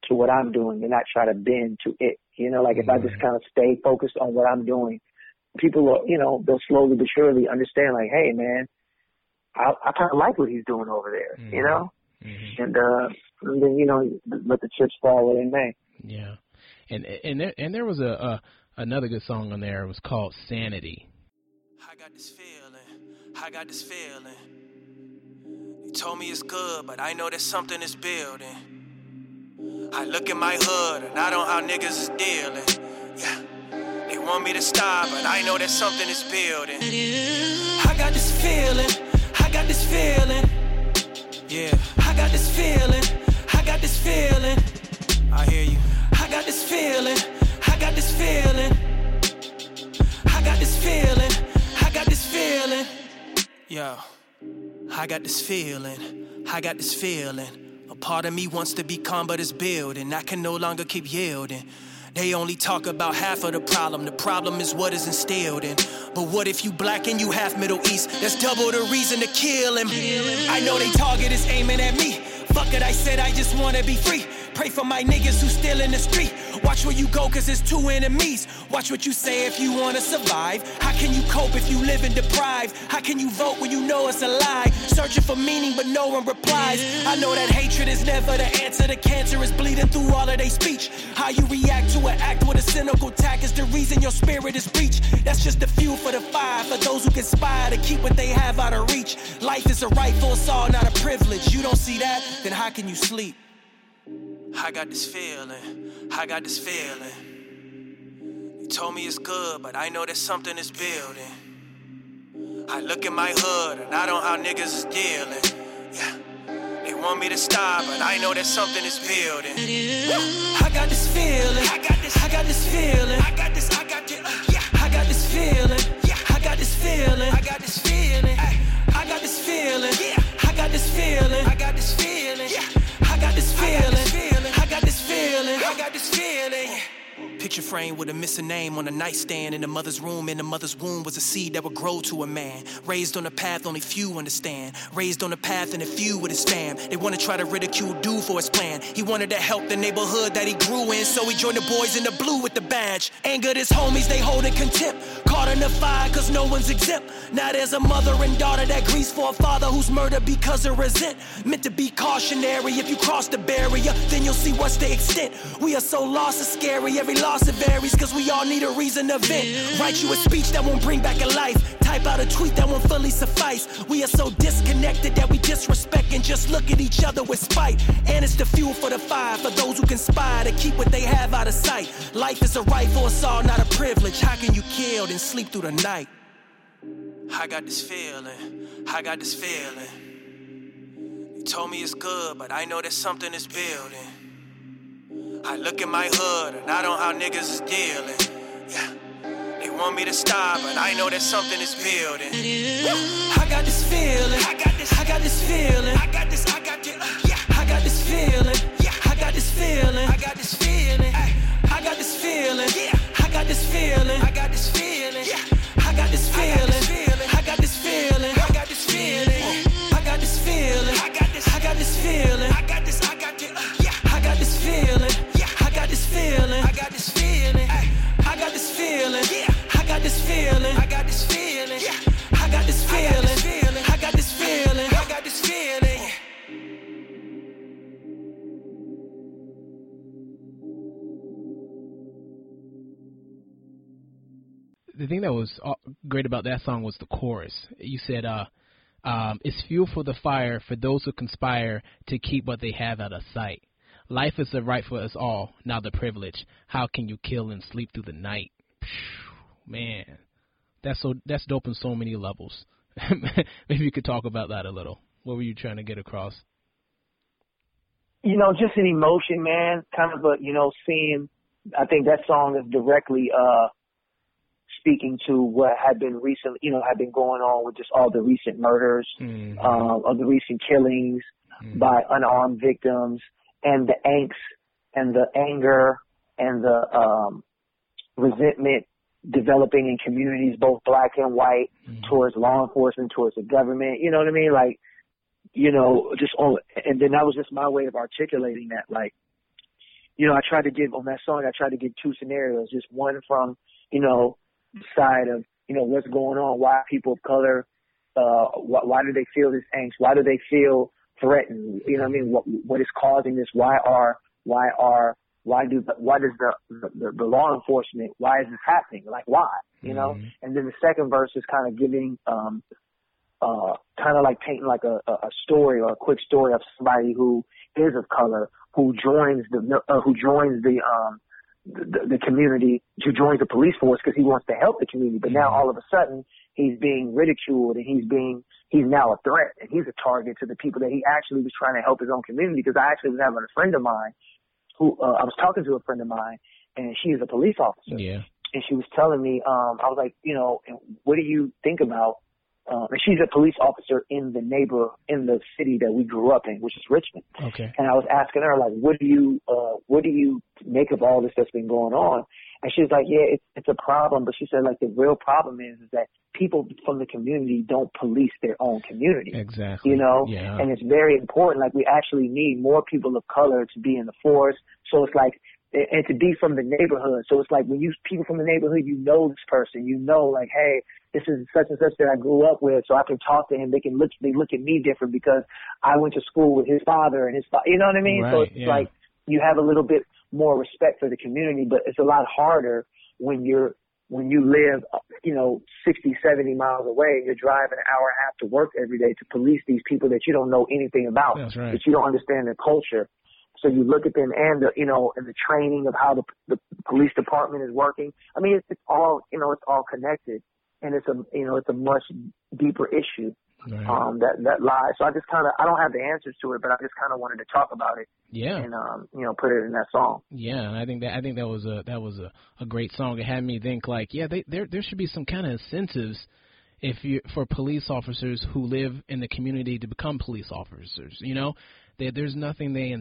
S2: to what I'm doing and not try to bend to it. You know, like if I just kind of stay focused on what I'm doing, people will, you know, they'll slowly but surely understand, like, hey, man, I, I kind of like what he's doing over there, you
S1: Mhm.
S2: know?
S1: Mhm.
S2: And, uh, and then, you know, let the chips fall where they may.
S1: Yeah, and and there, and there was a, a another good song on there. It was called Sanity.
S4: I got this feeling. I got this feeling. You told me it's good, but I know that something is building. I look in my hood and I don't know how niggas is dealing. Yeah. They want me to stop, but I know that something is building. I got this feeling. I got this feeling. Yeah, I got this feeling. I got this feeling. I hear you. I got this feeling. I got this feeling. I got this feeling. I got this feeling. Yo, I got this feeling. I got this feeling. A part of me wants to be calm, but it's building. I can no longer keep yielding. They only talk about half of the problem. The problem is what is instilled in. But what if you black and you half Middle East? That's double the reason to kill him. I know they target is aiming at me. Fuck it, I said I just wanna be free. Pray for my niggas who still in the street. Watch where you go, cause it's two enemies. Watch what you say if you wanna survive. How can you cope if you live in deprived? How can you vote when you know it's a lie? Searching for meaning, but no one replies. I know that hatred is never the answer. The cancer is bleeding through all of their speech. How you react to an act with a cynical tack is the reason your spirit is breached. That's just the fuel for the fire. For those who conspire to keep what they have out of reach. Life is a right for us all, not a privilege. You don't see that? Then how can you sleep? I got this feeling. I got this feeling. You told me it's good, but I know that something is building. I look at my hood and I don't know how niggas is dealing. Yeah. They want me to stop, but I know that something is building. I got this feeling. I got this. I got this feeling. I got this. I got this. Uh, yeah. I got this feeling. Yeah. I got this feeling. I got this feeling. I got this feeling. Yeah. I got this feeling. I got this feeling. Yeah. I got this feeling. I got this feeling. Picture frame with a missing name on a nightstand in the mother's room. In the mother's womb was a seed that would grow to a man. Raised on a path only few understand. Raised on a path and a few with his fam. They wanna try to ridicule dude for his plan. He wanted to help the neighborhood that he grew in, so he joined the boys in the blue with the badge. Angered his homies, they hold in contempt. Caught in the fire, cause no one's exempt. Now there's a mother and daughter that grieves for a father who's murdered because of resent. Meant to be cautionary. If you cross the barrier, then you'll see what's the extent. We are so lost, it's scary. Every loss it varies, cause we all need a reason to vent. Write you a speech that won't bring back a life. Type out a tweet that won't fully suffice. We are so disconnected that we disrespect and just look at each other with spite. And it's the fuel for the fire for those who conspire to keep what they have out of sight. Life is a right for us all, not a privilege. How can you kill and sleep through the night? I got this feeling. I got this feeling. You told me it's good, but I know that something is building. I look in my hood and I don't know how niggas is dealing. Yeah. They want me to stop, but I know that something is building. I got this feeling. I got this. I got this feeling. I got this. I got this. Uh, yeah. I got this feeling. Yeah. I got this feeling. I got this feeling. I got this feeling. Yeah. I got this feeling. I got this feeling. Yeah. I got this feeling. I got this feeling. I got this feeling. I got this feeling. I got this. I got this feeling. I got this. I feeling. I got this feeling. I got this feeling. Yeah. I got this feeling. I got this feeling. Yeah. I got this feeling. I got this feeling. I got this feeling.
S1: the thing that was uh, great about that song was the chorus. You said, uh, um, "It's fuel for the fire for those who conspire to keep what they have out of sight. Life is a right for us all, not the privilege. How can you kill and sleep through the night?" Man, that's so that's dope on so many levels. <laughs> Maybe you could talk about that a little. What were you trying to get across?
S2: you know, just an emotion, man. Kind of a, you know, seeing. I think that song is directly uh speaking to what had been recently, you know, had been going on with just all the recent murders,
S1: Mhm.
S2: um, of the recent killings by unarmed victims, and the angst and the anger and the um resentment developing in communities, both black and white, towards law enforcement, towards the government. You know what I mean? Like, you know, just on, and then that was just my way of articulating that. Like, you know, I tried to give on that song. I tried to give two scenarios. Just one from, you know, side of, you know, what's going on. Why people of color, uh, why, why do they feel this angst? Why do they feel threatened? You know what I mean? What what is causing this? Why are why are why do why does the, the the law enforcement why is this happening? Like why? You know? And then the second verse is kind of giving um uh kind of like painting like a, a a story or a quick story of somebody who is of color who joins the uh, who joins the um the, the community to join the police force because he wants to help the community but now all of a sudden he's being ridiculed and he's being he's now a threat and he's a target to the people that he actually was trying to help his own community. Because I actually was having a friend of mine who uh, I was talking to a friend of mine and she is a police officer.
S1: Yeah.
S2: And she was telling me, um, I was like, you know, what do you think about um, and she's a police officer in the neighbor in the city that we grew up in, which is Richmond.
S1: Okay.
S2: And I was asking her like, what do you uh, what do you make of all this that's been going on? And she was like, yeah, it's it's a problem, but she said like the real problem is is that people from the community don't police their own community.
S1: Exactly.
S2: You know,
S1: Yeah.
S2: and it's very important. Like we actually need more people of color to be in the force. So it's like and to be from the neighborhood. So it's like when you people from the neighborhood, you know this person, you know like, hey, this is such and such that I grew up with, so I can talk to him. They can look, they look at me different because I went to school with his father and his father. You know what I mean? so it's
S1: yeah.
S2: like you have a little bit more respect for the community, but it's a lot harder when you're when you live, you know, 60, 70 miles away, you're driving an hour and a half to work every day to police these people that you don't know anything about,
S1: That's right.
S2: that you don't understand their culture. So you look at them and the, you know, and the training of how the, the police department is working. I mean, it's, it's all, you know, it's all connected and it's a, you know, it's a much deeper issue,
S1: Right.
S2: um, that, that lies. So I just kind of, I don't have the answers to it, but I just kind of wanted to talk about it
S1: yeah.
S2: and, um, you know, put it in that song.
S1: Yeah, and I think that I think that was a that was a, a great song. It had me think like, yeah, they, there there should be some kind of incentives if you for police officers who live in the community to become police officers. You know, there there's nothing they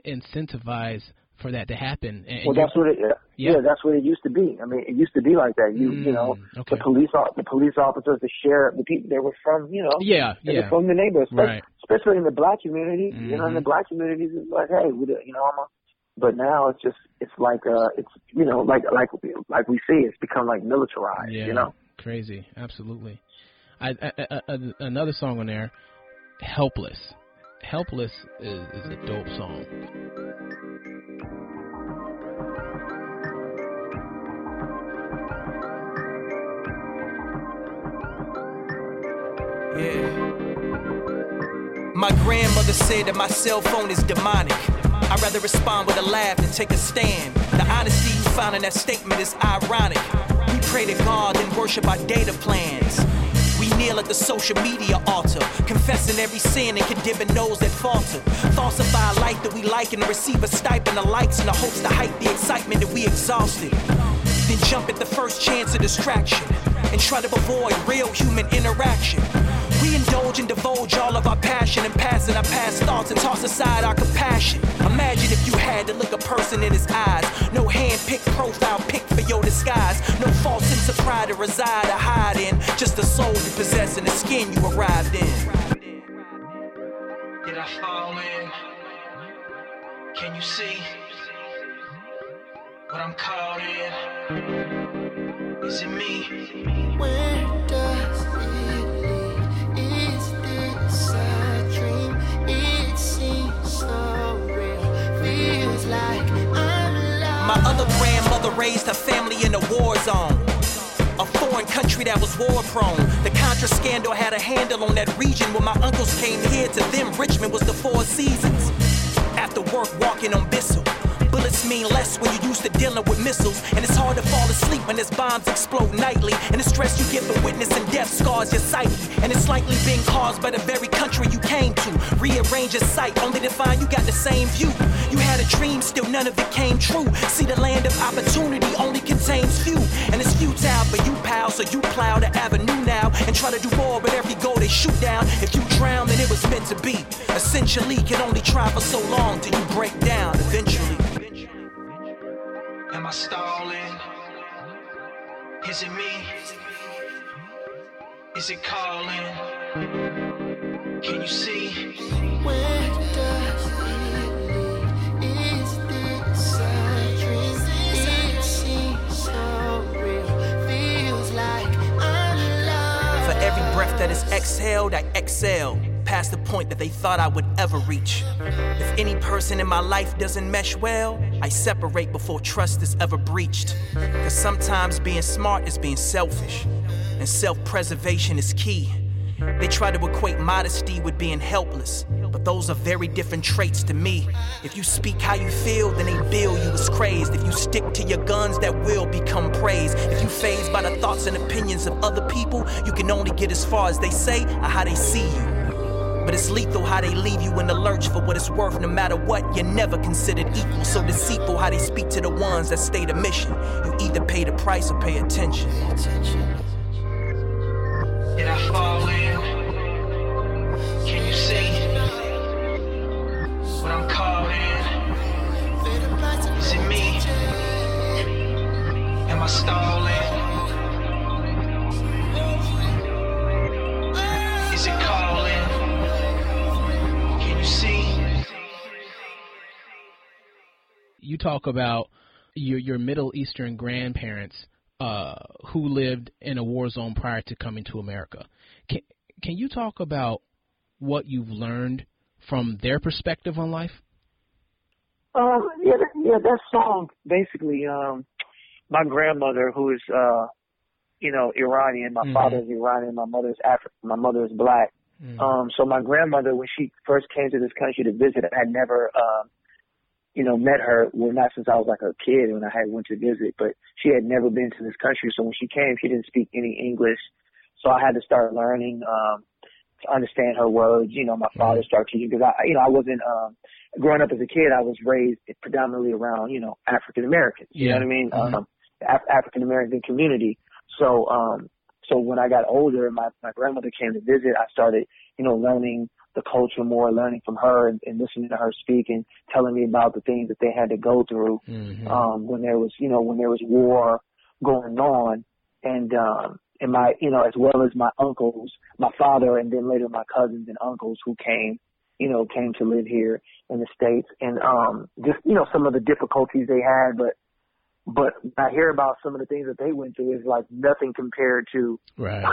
S1: incentivize for that to happen. And,
S2: Well, that's what it. Yeah,
S1: Yeah.
S2: yeah, that's what it used to be. I mean, it used to be like that. You, you know,
S1: Mm, okay.
S2: the police, the police officers, the sheriff, the people, they were from, you know,
S1: yeah,
S2: they
S1: yeah,
S2: were from the neighborhood, especially,
S1: Right.
S2: especially in the black community. You know, in the
S1: Mhm.
S2: black communities, it's like, hey, we, you know, I'm a. But now it's just, it's like, uh, it's, you know, like, like, like we see, it's become like militarized.
S1: yeah,
S2: You know.
S1: crazy, absolutely. I, I, I, another song on there, "Helpless." "Helpless" is, is a dope song.
S4: Yeah. My grandmother said that my cell phone is demonic. I'd rather respond with a laugh than take a stand. The honesty you found in that statement is ironic. We pray to God and worship our data plans. Kneel at the social media altar, confessing every sin and condemning those that falter. Falsify a life that we like and receive a stipend of likes in the hopes to hype the excitement that we exhausted. Then jump at the first chance of distraction and try to avoid real human interaction. We indulge and divulge all of our passion and passing our past thoughts and toss aside our compassion. Imagine if you had to look a person in his eyes. No hand-picked profile pick for your disguise. No false sense of pride to reside or hide in. Just the soul you possess and the skin you arrived in. Did I fall in? Can you see what I'm caught in? Is it me?
S5: Where
S4: My other grandmother raised her family in a war zone. A foreign country that was war prone. The Contra scandal had a handle on that region. When my uncles came here, to them, Richmond was the Four Seasons. After work, walking on Bissell. Bullets mean less when you're used to dealing with missiles. And it's hard to fall asleep when there's bombs explode nightly. And the stress you get for witnessing death scars your psyche. And it's likely being caused by the very country you came to. Rearrange your sight, only to find you got the same view. You had a dream, still none of it came true. See, the land of opportunity only contains few. And it's futile for you, pal, so you plow the avenue now. And try to do more, but every goal they shoot down. If you drown, then it was meant to be. Essentially, can only try for so long till you break down eventually. Am I stalling? Is it me? Is it calling? Can you see?
S5: Where does it lead? Is this a dream? It seems so real. Feels like I'm lost.
S4: For every breath that is exhaled, I exhale past the point that they thought I would ever reach. If any person in my life doesn't mesh well, I separate before trust is ever breached. Cause sometimes being smart is being selfish, and self preservation is key. They try to equate modesty with being helpless, but those are very different traits to me. If you speak how you feel, then they bill you as crazed. If you stick to your guns, that will become praise. If you phased by the thoughts and opinions of other people, you can only get as far as they say or how they see you. But it's lethal how they leave you in the lurch for what it's worth. No matter what, you're never considered equal. So deceitful how they speak to the ones that stay the mission. You either pay the price or pay attention.
S6: Did I fall in? Can you see what I'm in? Is it me? Am I stalling? You
S1: talk about your your Middle Eastern grandparents uh, who lived in a war zone prior to coming to America. Can can you talk about what you've learned from their perspective on life?
S2: Um, yeah, that, yeah, that song basically, um, my grandmother, who is, uh, you know, Iranian, my
S1: Mhm.
S2: father's Iranian, my mother's African, my mother is black.
S1: Mm.
S2: Um, so my grandmother, when she first came to this country to visit, I had never, um, you know, met her. Well, not since I was like a kid when I had went to visit, but she had never been to this country. So when she came, she didn't speak any English. So I had to start learning, um, to understand her words. You know, my father started teaching because I, you know, I wasn't, um, growing up as a kid, I was raised predominantly around, you know, African Americans. You know
S1: Yeah.
S2: what I mean?
S1: Mhm.
S2: Um, Af- African American community. So, um, so when I got older, my my grandmother came to visit. I started, you know, learning the culture more, learning from her, and, and listening to her speak, and telling me about the things that they had to go through
S1: Mhm.
S2: um, when there was, you know, when there was war going on, and um, and my, you know, as well as my uncles, my father, and then later my cousins and uncles who came, you know, came to live here in the states, and um, just you know some of the difficulties they had, but but I hear about some of the things that they went through is like nothing compared to
S1: Right.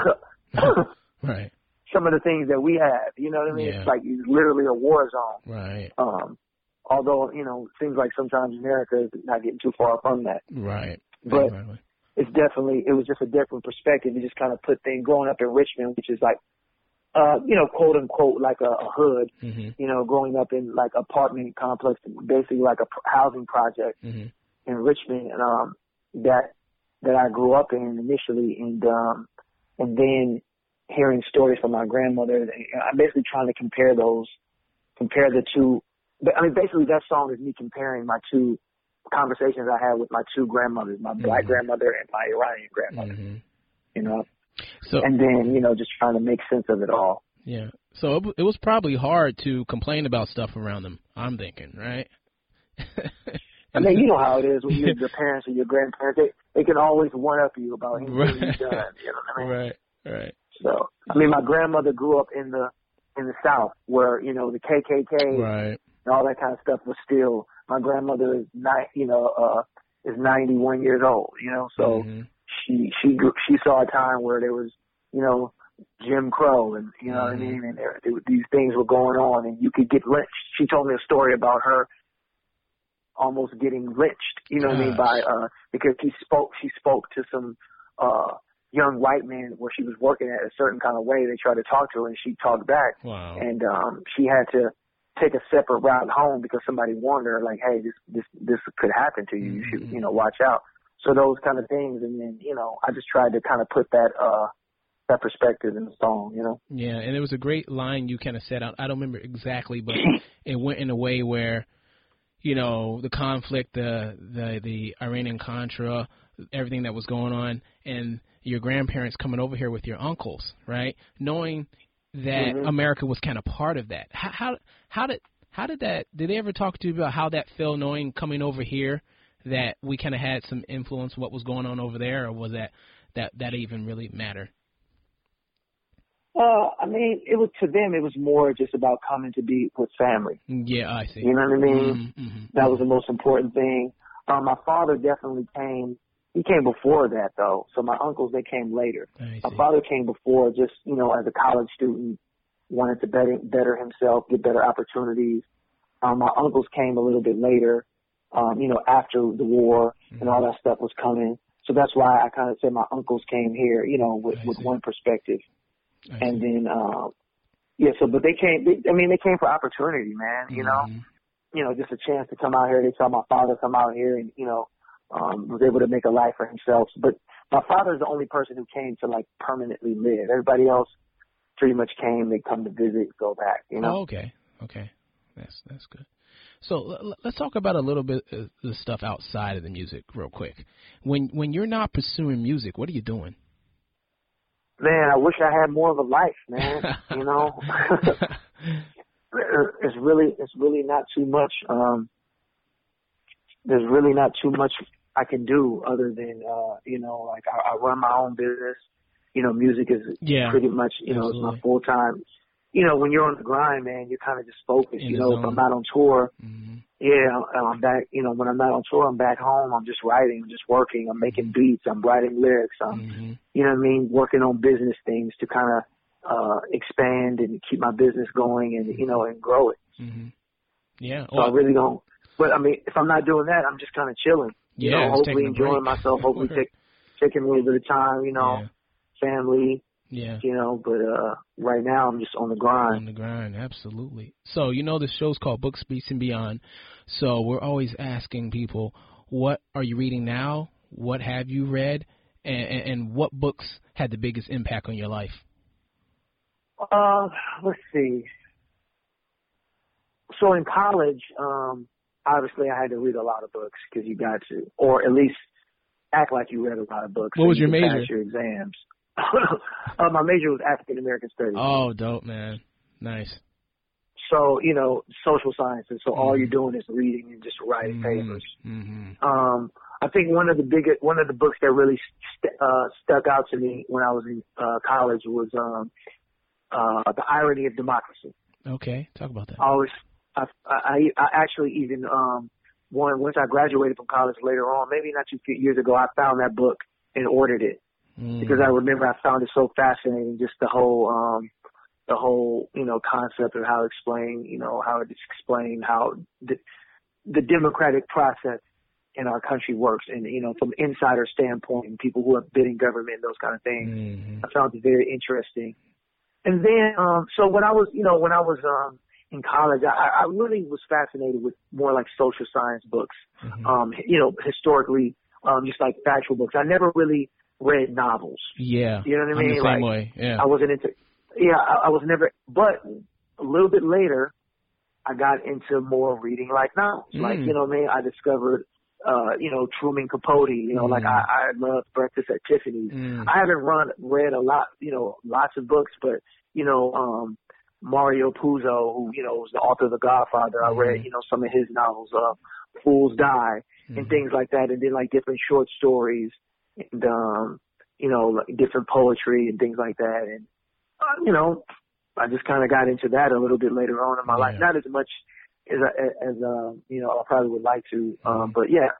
S1: <laughs> right.
S2: Some of the things that we have. You know what I mean?
S1: Yeah.
S2: It's like it's literally a war zone.
S1: Right.
S2: Um, although you know, it seems like sometimes America is not getting too far from that.
S1: Right.
S2: But
S1: Exactly.
S2: it's definitely it was just a different perspective. It just kind of put things growing up in Richmond, which is like, uh, you know, quote unquote, like a, a hood.
S1: Mhm.
S2: You know, growing up in like apartment complex, basically like a housing project
S1: Mhm.
S2: in Richmond, and um, that that I grew up in initially, and um, and then hearing stories from my grandmother. I'm basically trying to compare those, compare the two. but, I mean, basically that song is me comparing my two conversations I had with my two grandmothers, my black
S1: Mhm.
S2: grandmother and my Iranian grandmother.
S1: Mhm.
S2: You know,
S1: So
S2: and then you know just trying to make sense of it all.
S1: yeah. So it, it was probably hard to complain about stuff around them. I'm thinking, right? <laughs>
S2: I mean, you know how it is when you're <laughs> your parents or your grandparents. They they can always one up you about anything
S1: Right.
S2: you've done. You know what I mean?
S1: right. Right.
S2: So I mean, my grandmother grew up in the in the South, where you know the KKK
S1: Right.
S2: and all that kind of stuff was still. My grandmother is nine, you know, uh, is 91 years old. You know, so
S1: Mhm.
S2: she she she saw a time where there was, you know, Jim Crow, and you know what I
S1: Mhm.
S2: mean, and there, there, these things were going on, and you could get lynched. She told me a story about her almost getting lynched. You know what I mean? By uh, because he spoke, she spoke to some uh young white man where she was working at a certain kind of way. They tried to talk to her, and she talked back
S1: Wow.
S2: and um she had to take a separate route home because somebody warned her like hey this this this could happen to you you should
S1: Mhm.
S2: you know watch out so those kind of things and then you know i just tried to kind of put that uh that perspective in the song you know
S1: Yeah, and it was a great line you kind of said. I, I don't remember exactly, but <laughs> it went in a way where, you know, the conflict, the the the Iranian Contra, everything that was going on, and your grandparents coming over here with your uncles, right? Knowing that
S2: Mhm.
S1: America was kind of part of that. How how how did how did that? Did they ever talk to you about how that felt, knowing coming over here that we kind of had some influence what was going on over there, or was that that that even really matter?
S2: uh i mean it was to them it was more just about coming to be with family
S1: Yeah, I see.
S2: you know what i mean
S1: Mm-hmm.
S2: that was the most important thing um my father definitely came he came before that though so my uncles they came later My father came before just, you know, as a college student, wanted to better, better himself, get better opportunities. Um, my uncles came a little bit later, um, you know, after the war and all that stuff was coming. So that's why I kind of said my uncles came here, you know, with, with one perspective. And then, um, yeah, so, but they came, they, I mean, they came for opportunity, man, you know?
S1: Mhm.
S2: you know, just a chance to come out here. They saw my father come out here and, you know, um, was able to make a life for himself. But my father's the only person who came to like permanently live. Everybody else pretty much came, they come to visit, go back, you know?
S1: Oh, okay, okay, that's that's good. So let's talk about a little bit of the stuff outside of the music, real quick. When when you're not pursuing music, what are you doing?
S2: Man, I wish I had more of a life, man. <laughs> you know, <laughs> it's really it's really not too much. Um, there's really not too much I can do other than uh, you know, like I, I run my own business. You know, music is
S1: Yeah,
S2: pretty much you know it's my full time. You know, when you're on the grind, man, you're kind of just focused.
S1: In
S2: you know, if. I'm not on tour,
S1: hmm
S2: yeah, I'm, I'm back. You know, when I'm not on tour, I'm back home. I'm just writing. I'm just working. I'm making beats. I'm writing lyrics. I'm
S1: hmm
S2: you know what I mean, working on business things to kind of uh expand and keep my business going and you know and grow it.
S1: hmm Yeah.
S2: So I really don't. But I mean, if I'm not doing that, I'm just kind of chilling. You
S1: Yeah,
S2: know, hopefully enjoying myself. Hopefully <laughs> take, taking a little bit of time. You know, family.
S1: yeah.
S2: You know, but uh right now I'm just on the grind.
S1: On the grind, absolutely. So you know the show's called Books, Beats, and Beyond. So we're always asking people, what are you reading now? What have you read? And, and, and what books had the biggest impact on your life?
S2: Uh, let's see. So in college, um, obviously I had to read a lot of books because you got to, or at least act like you read a lot of books.
S1: What
S2: so
S1: was
S2: you
S1: your major?
S2: Pass your exams. <laughs> uh, my major was African American Studies.
S1: Oh, dope, man. Nice.
S2: So you know, social sciences. So all
S1: Mhm.
S2: you're doing is reading and just writing papers.
S1: Mm-hmm.
S2: Um, I think one of the biggest, one of the books that really st- uh, stuck out to me when I was in uh, college was um, uh, The Irony of Democracy.
S1: Okay, talk about that.
S2: I always, I, I, I actually even, um, one, once I graduated from college later on, maybe not too few years ago, I found that book and ordered it
S1: Mm.
S2: because I remember I found it so fascinating, just the whole, um, the whole, you know, concept of how explain, you know, how it's explained how the, the democratic process in our country works and, you know, from insider standpoint and people who have been in government, those kind of things.
S1: Mhm.
S2: I found it very interesting. And then, um, so when I was, you know, when I was, um, in college, I, I really was fascinated with more like social science books,
S1: Mhm.
S2: um, you know, historically, um, just like factual books. I never really read novels.
S1: yeah.
S2: You know what I mean?
S1: same
S2: Like,
S1: way. Yeah.
S2: I wasn't into, yeah, I, I was never, but a little bit later, I got into more reading like novels. Like,
S1: Mm.
S2: you know what I mean? I discovered, uh, you know, Truman Capote, you know, like
S1: Mm.
S2: I, I love Breakfast at Tiffany's.
S1: Mm.
S2: I haven't run, read a lot, you know, lots of books, but, you know, um, Mario Puzo, who, you know, was the author of The Godfather. I read,
S1: Mhm.
S2: you know, some of his novels, uh, Fools Die and
S1: Mhm.
S2: things like that. And then like different short stories and, um, you know, like different poetry and things like that. And, uh, you know, I just kind of got into that a little bit later on in my life. Not as much as, I- as, uh, you know, I probably would like to. Um,
S1: Mhm.
S2: but yeah,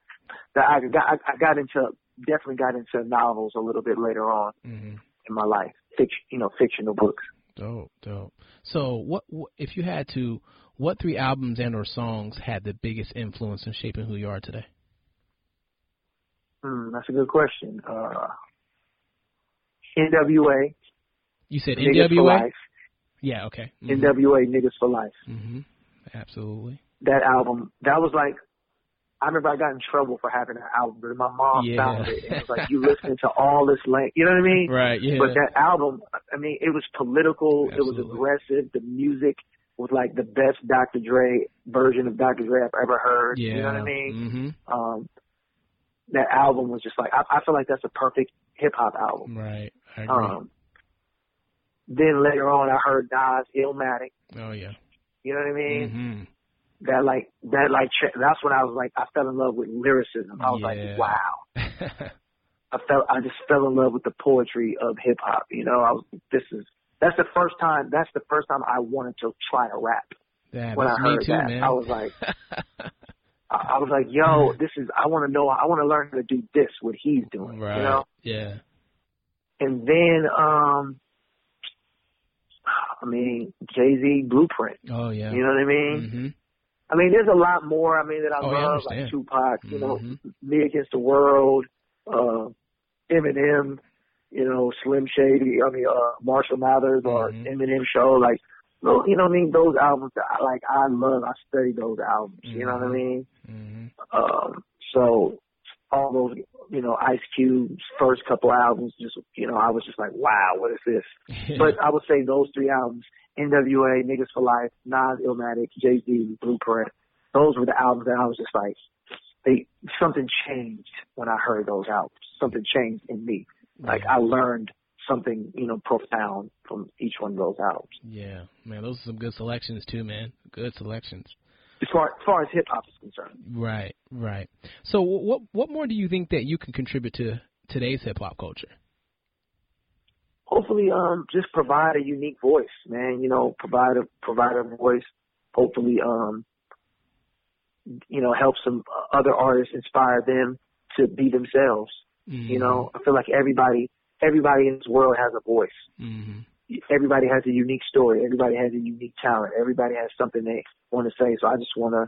S2: that I got, I- I got into, definitely got into novels a little bit later on
S1: Mhm.
S2: in my life. Fiction, you know, fictional books.
S1: Dope, dope. So, what, if you had to? What three albums and or songs had the biggest influence in shaping who you are today?
S2: Hmm, that's a good question. Uh, NWA,
S1: You said
S2: Niggas
S1: NWA.
S2: Life.
S1: Yeah. Okay. hmm
S2: NWA, Niggas for Life.
S1: hmm Absolutely.
S2: That album, that was like, I remember I got in trouble for having that album, but my mom
S1: Yeah.
S2: found it. And it was like, you listening to all this length, you know what I mean?
S1: Right. Yeah.
S2: But that album, I mean, it was political. Absolutely. It was aggressive. The music was like the best Dr. Dre version of Dr. Dre I've ever heard.
S1: yeah.
S2: You know what I mean?
S1: hmm
S2: Um, that album was just like, I, I feel like that's a perfect hip hop album.
S1: Right. I agree.
S2: Um, then later on, I heard Nas, Illmatic.
S1: oh yeah.
S2: You know what I mean? That like that like that's when I was like I fell in love with lyricism. I was
S1: Yeah.
S2: like, wow. <laughs> I felt I just fell in love with the poetry of hip hop. You know, I was this is that's the first time that's the first time I wanted to try to rap.
S1: yeah,
S2: when I heard
S1: too,
S2: that,
S1: man.
S2: I was like, <laughs> I, I was like, yo, this is I want to know I want to learn how to do this what he's doing.
S1: right.
S2: You know,
S1: Yeah.
S2: and then um, I mean Jay Z Blueprint.
S1: Oh yeah.
S2: You know what I mean? I mean, there's a lot more. I mean, that I
S1: Oh,
S2: love,
S1: understand.
S2: like Tupac, you know,
S1: Mhm.
S2: Me Against the World, uh, Eminem, you know, Slim Shady. I mean, uh, Marshall Mathers or
S1: Mhm.
S2: Eminem Show. Like, you know what I mean. Those albums, I, like I love. I study those albums. You know what I
S1: Mhm.
S2: mean.
S1: Mm-hmm.
S2: Um, so all those, you know, Ice Cube's first couple albums, just you know, I was just like, wow, what is this? <laughs> But I would say those three albums, NWA, Niggas for Life, Nas, Illmatic, Jay Z, Blueprint, those were the albums that I was just like, they something changed when I heard those albums. Something changed in me. Like I learned something, you know, profound from each one of those albums.
S1: yeah, man, those are some good selections too, man. Good selections.
S2: As far as far as hip hop is concerned.
S1: Right, right. So, what what more do you think that you can contribute to today's hip hop culture?
S2: Hopefully um just provide a unique voice, man. You know, provide a provide a voice. Hopefully um you know help some other artists inspire them to be themselves. You know, I feel like everybody everybody in this world has a voice.
S1: Mm-hmm.
S2: Everybody has a unique story. Everybody has a unique talent. Everybody has something they want to say. So I just want to,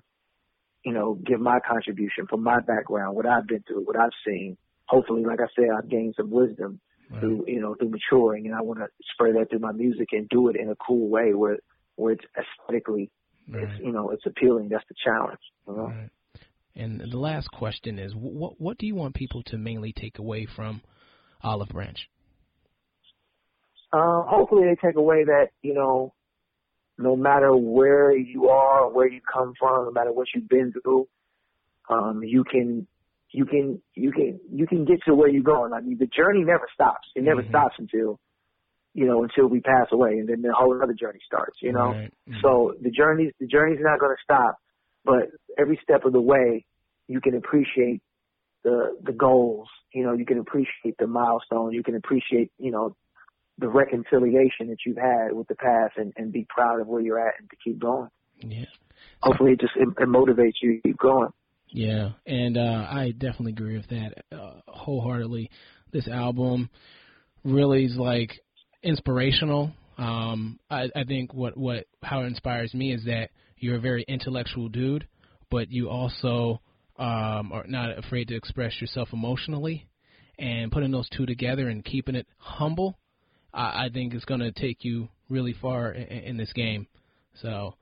S2: you know, give my contribution from my background, what I've been through, what I've seen. Hopefully, like I said, I've gained some wisdom through you know through maturing, and I want to spread that through my music and do it in a cool way where where it's aesthetically,
S1: Right.
S2: it's you know it's appealing. That's the challenge. You know?
S1: Right. And the last question is, what what do you want people to mainly take away from Olive Branch?
S2: Uh, hopefully, they take away that you know, no matter where you are, where you come from, no matter what you've been through, um, you can. You can you can you can get to where you're going. I mean, the journey never stops. It never
S1: Mhm.
S2: stops until, you know, until we pass away, and then the whole other journey starts. You know,
S1: Right. Mhm.
S2: So the journey the journey's not going to stop, but every step of the way, you can appreciate the the goals. You know, you can appreciate the milestone. You can appreciate you know the reconciliation that you've had with the past, and and be proud of where you're at, and to keep going.
S1: yeah.
S2: Hopefully, it just it, it motivates you to keep going.
S1: Yeah, and uh, I definitely agree with that uh, wholeheartedly. This album really is like inspirational. Um, I, I think what what how it inspires me is that you're a very intellectual dude, but you also um, are not afraid to express yourself emotionally, and putting those two together and keeping it humble, I, I think is going to take you really far in, in this game. So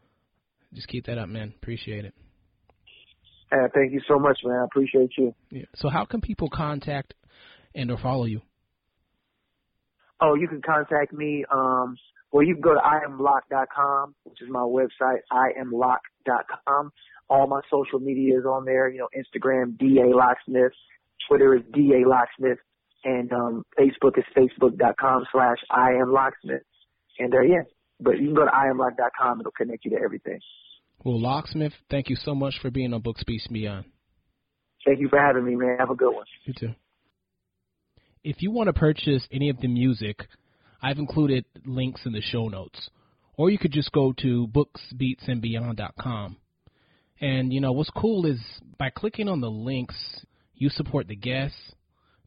S1: just keep that up, man. Appreciate it.
S2: Uh, thank you so much, man. I appreciate you.
S1: Yeah. So how can people contact and or follow you?
S2: Oh, you can contact me. Um, well, you can go to iamlock.com, which is my website, iamlock.com. All my social media is on there. You know, Instagram, DA Locksmith. Twitter is DA Locksmith. And um, Facebook is facebook.com slash iamlocksmith. And uh, yeah, but you can go to iamlock.com. It'll connect you to everything.
S1: Well, Locksmith, thank you so much for being on Books Beats Beyond.
S2: Thank you for having me, man. Have a good one.
S1: You too. If you want to purchase any of the music, I've included links in the show notes. Or you could just go to booksbeatsandbeyond.com. And you know what's cool is by clicking on the links, you support the guests,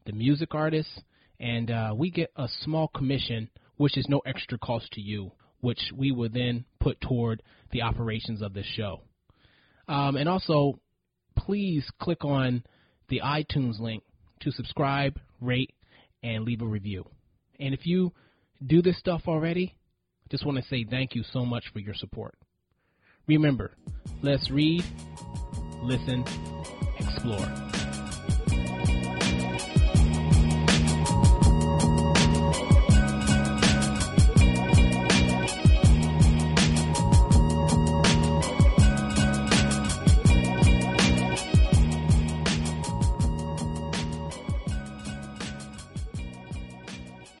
S1: the music artists, and uh, we get a small commission, which is no extra cost to you, which we will then put toward the operations of this show. Um, and also, please click on the iTunes link to subscribe, rate, and leave a review. And if you do this stuff already, just want to say thank you so much for your support. Remember, let's read, listen, explore.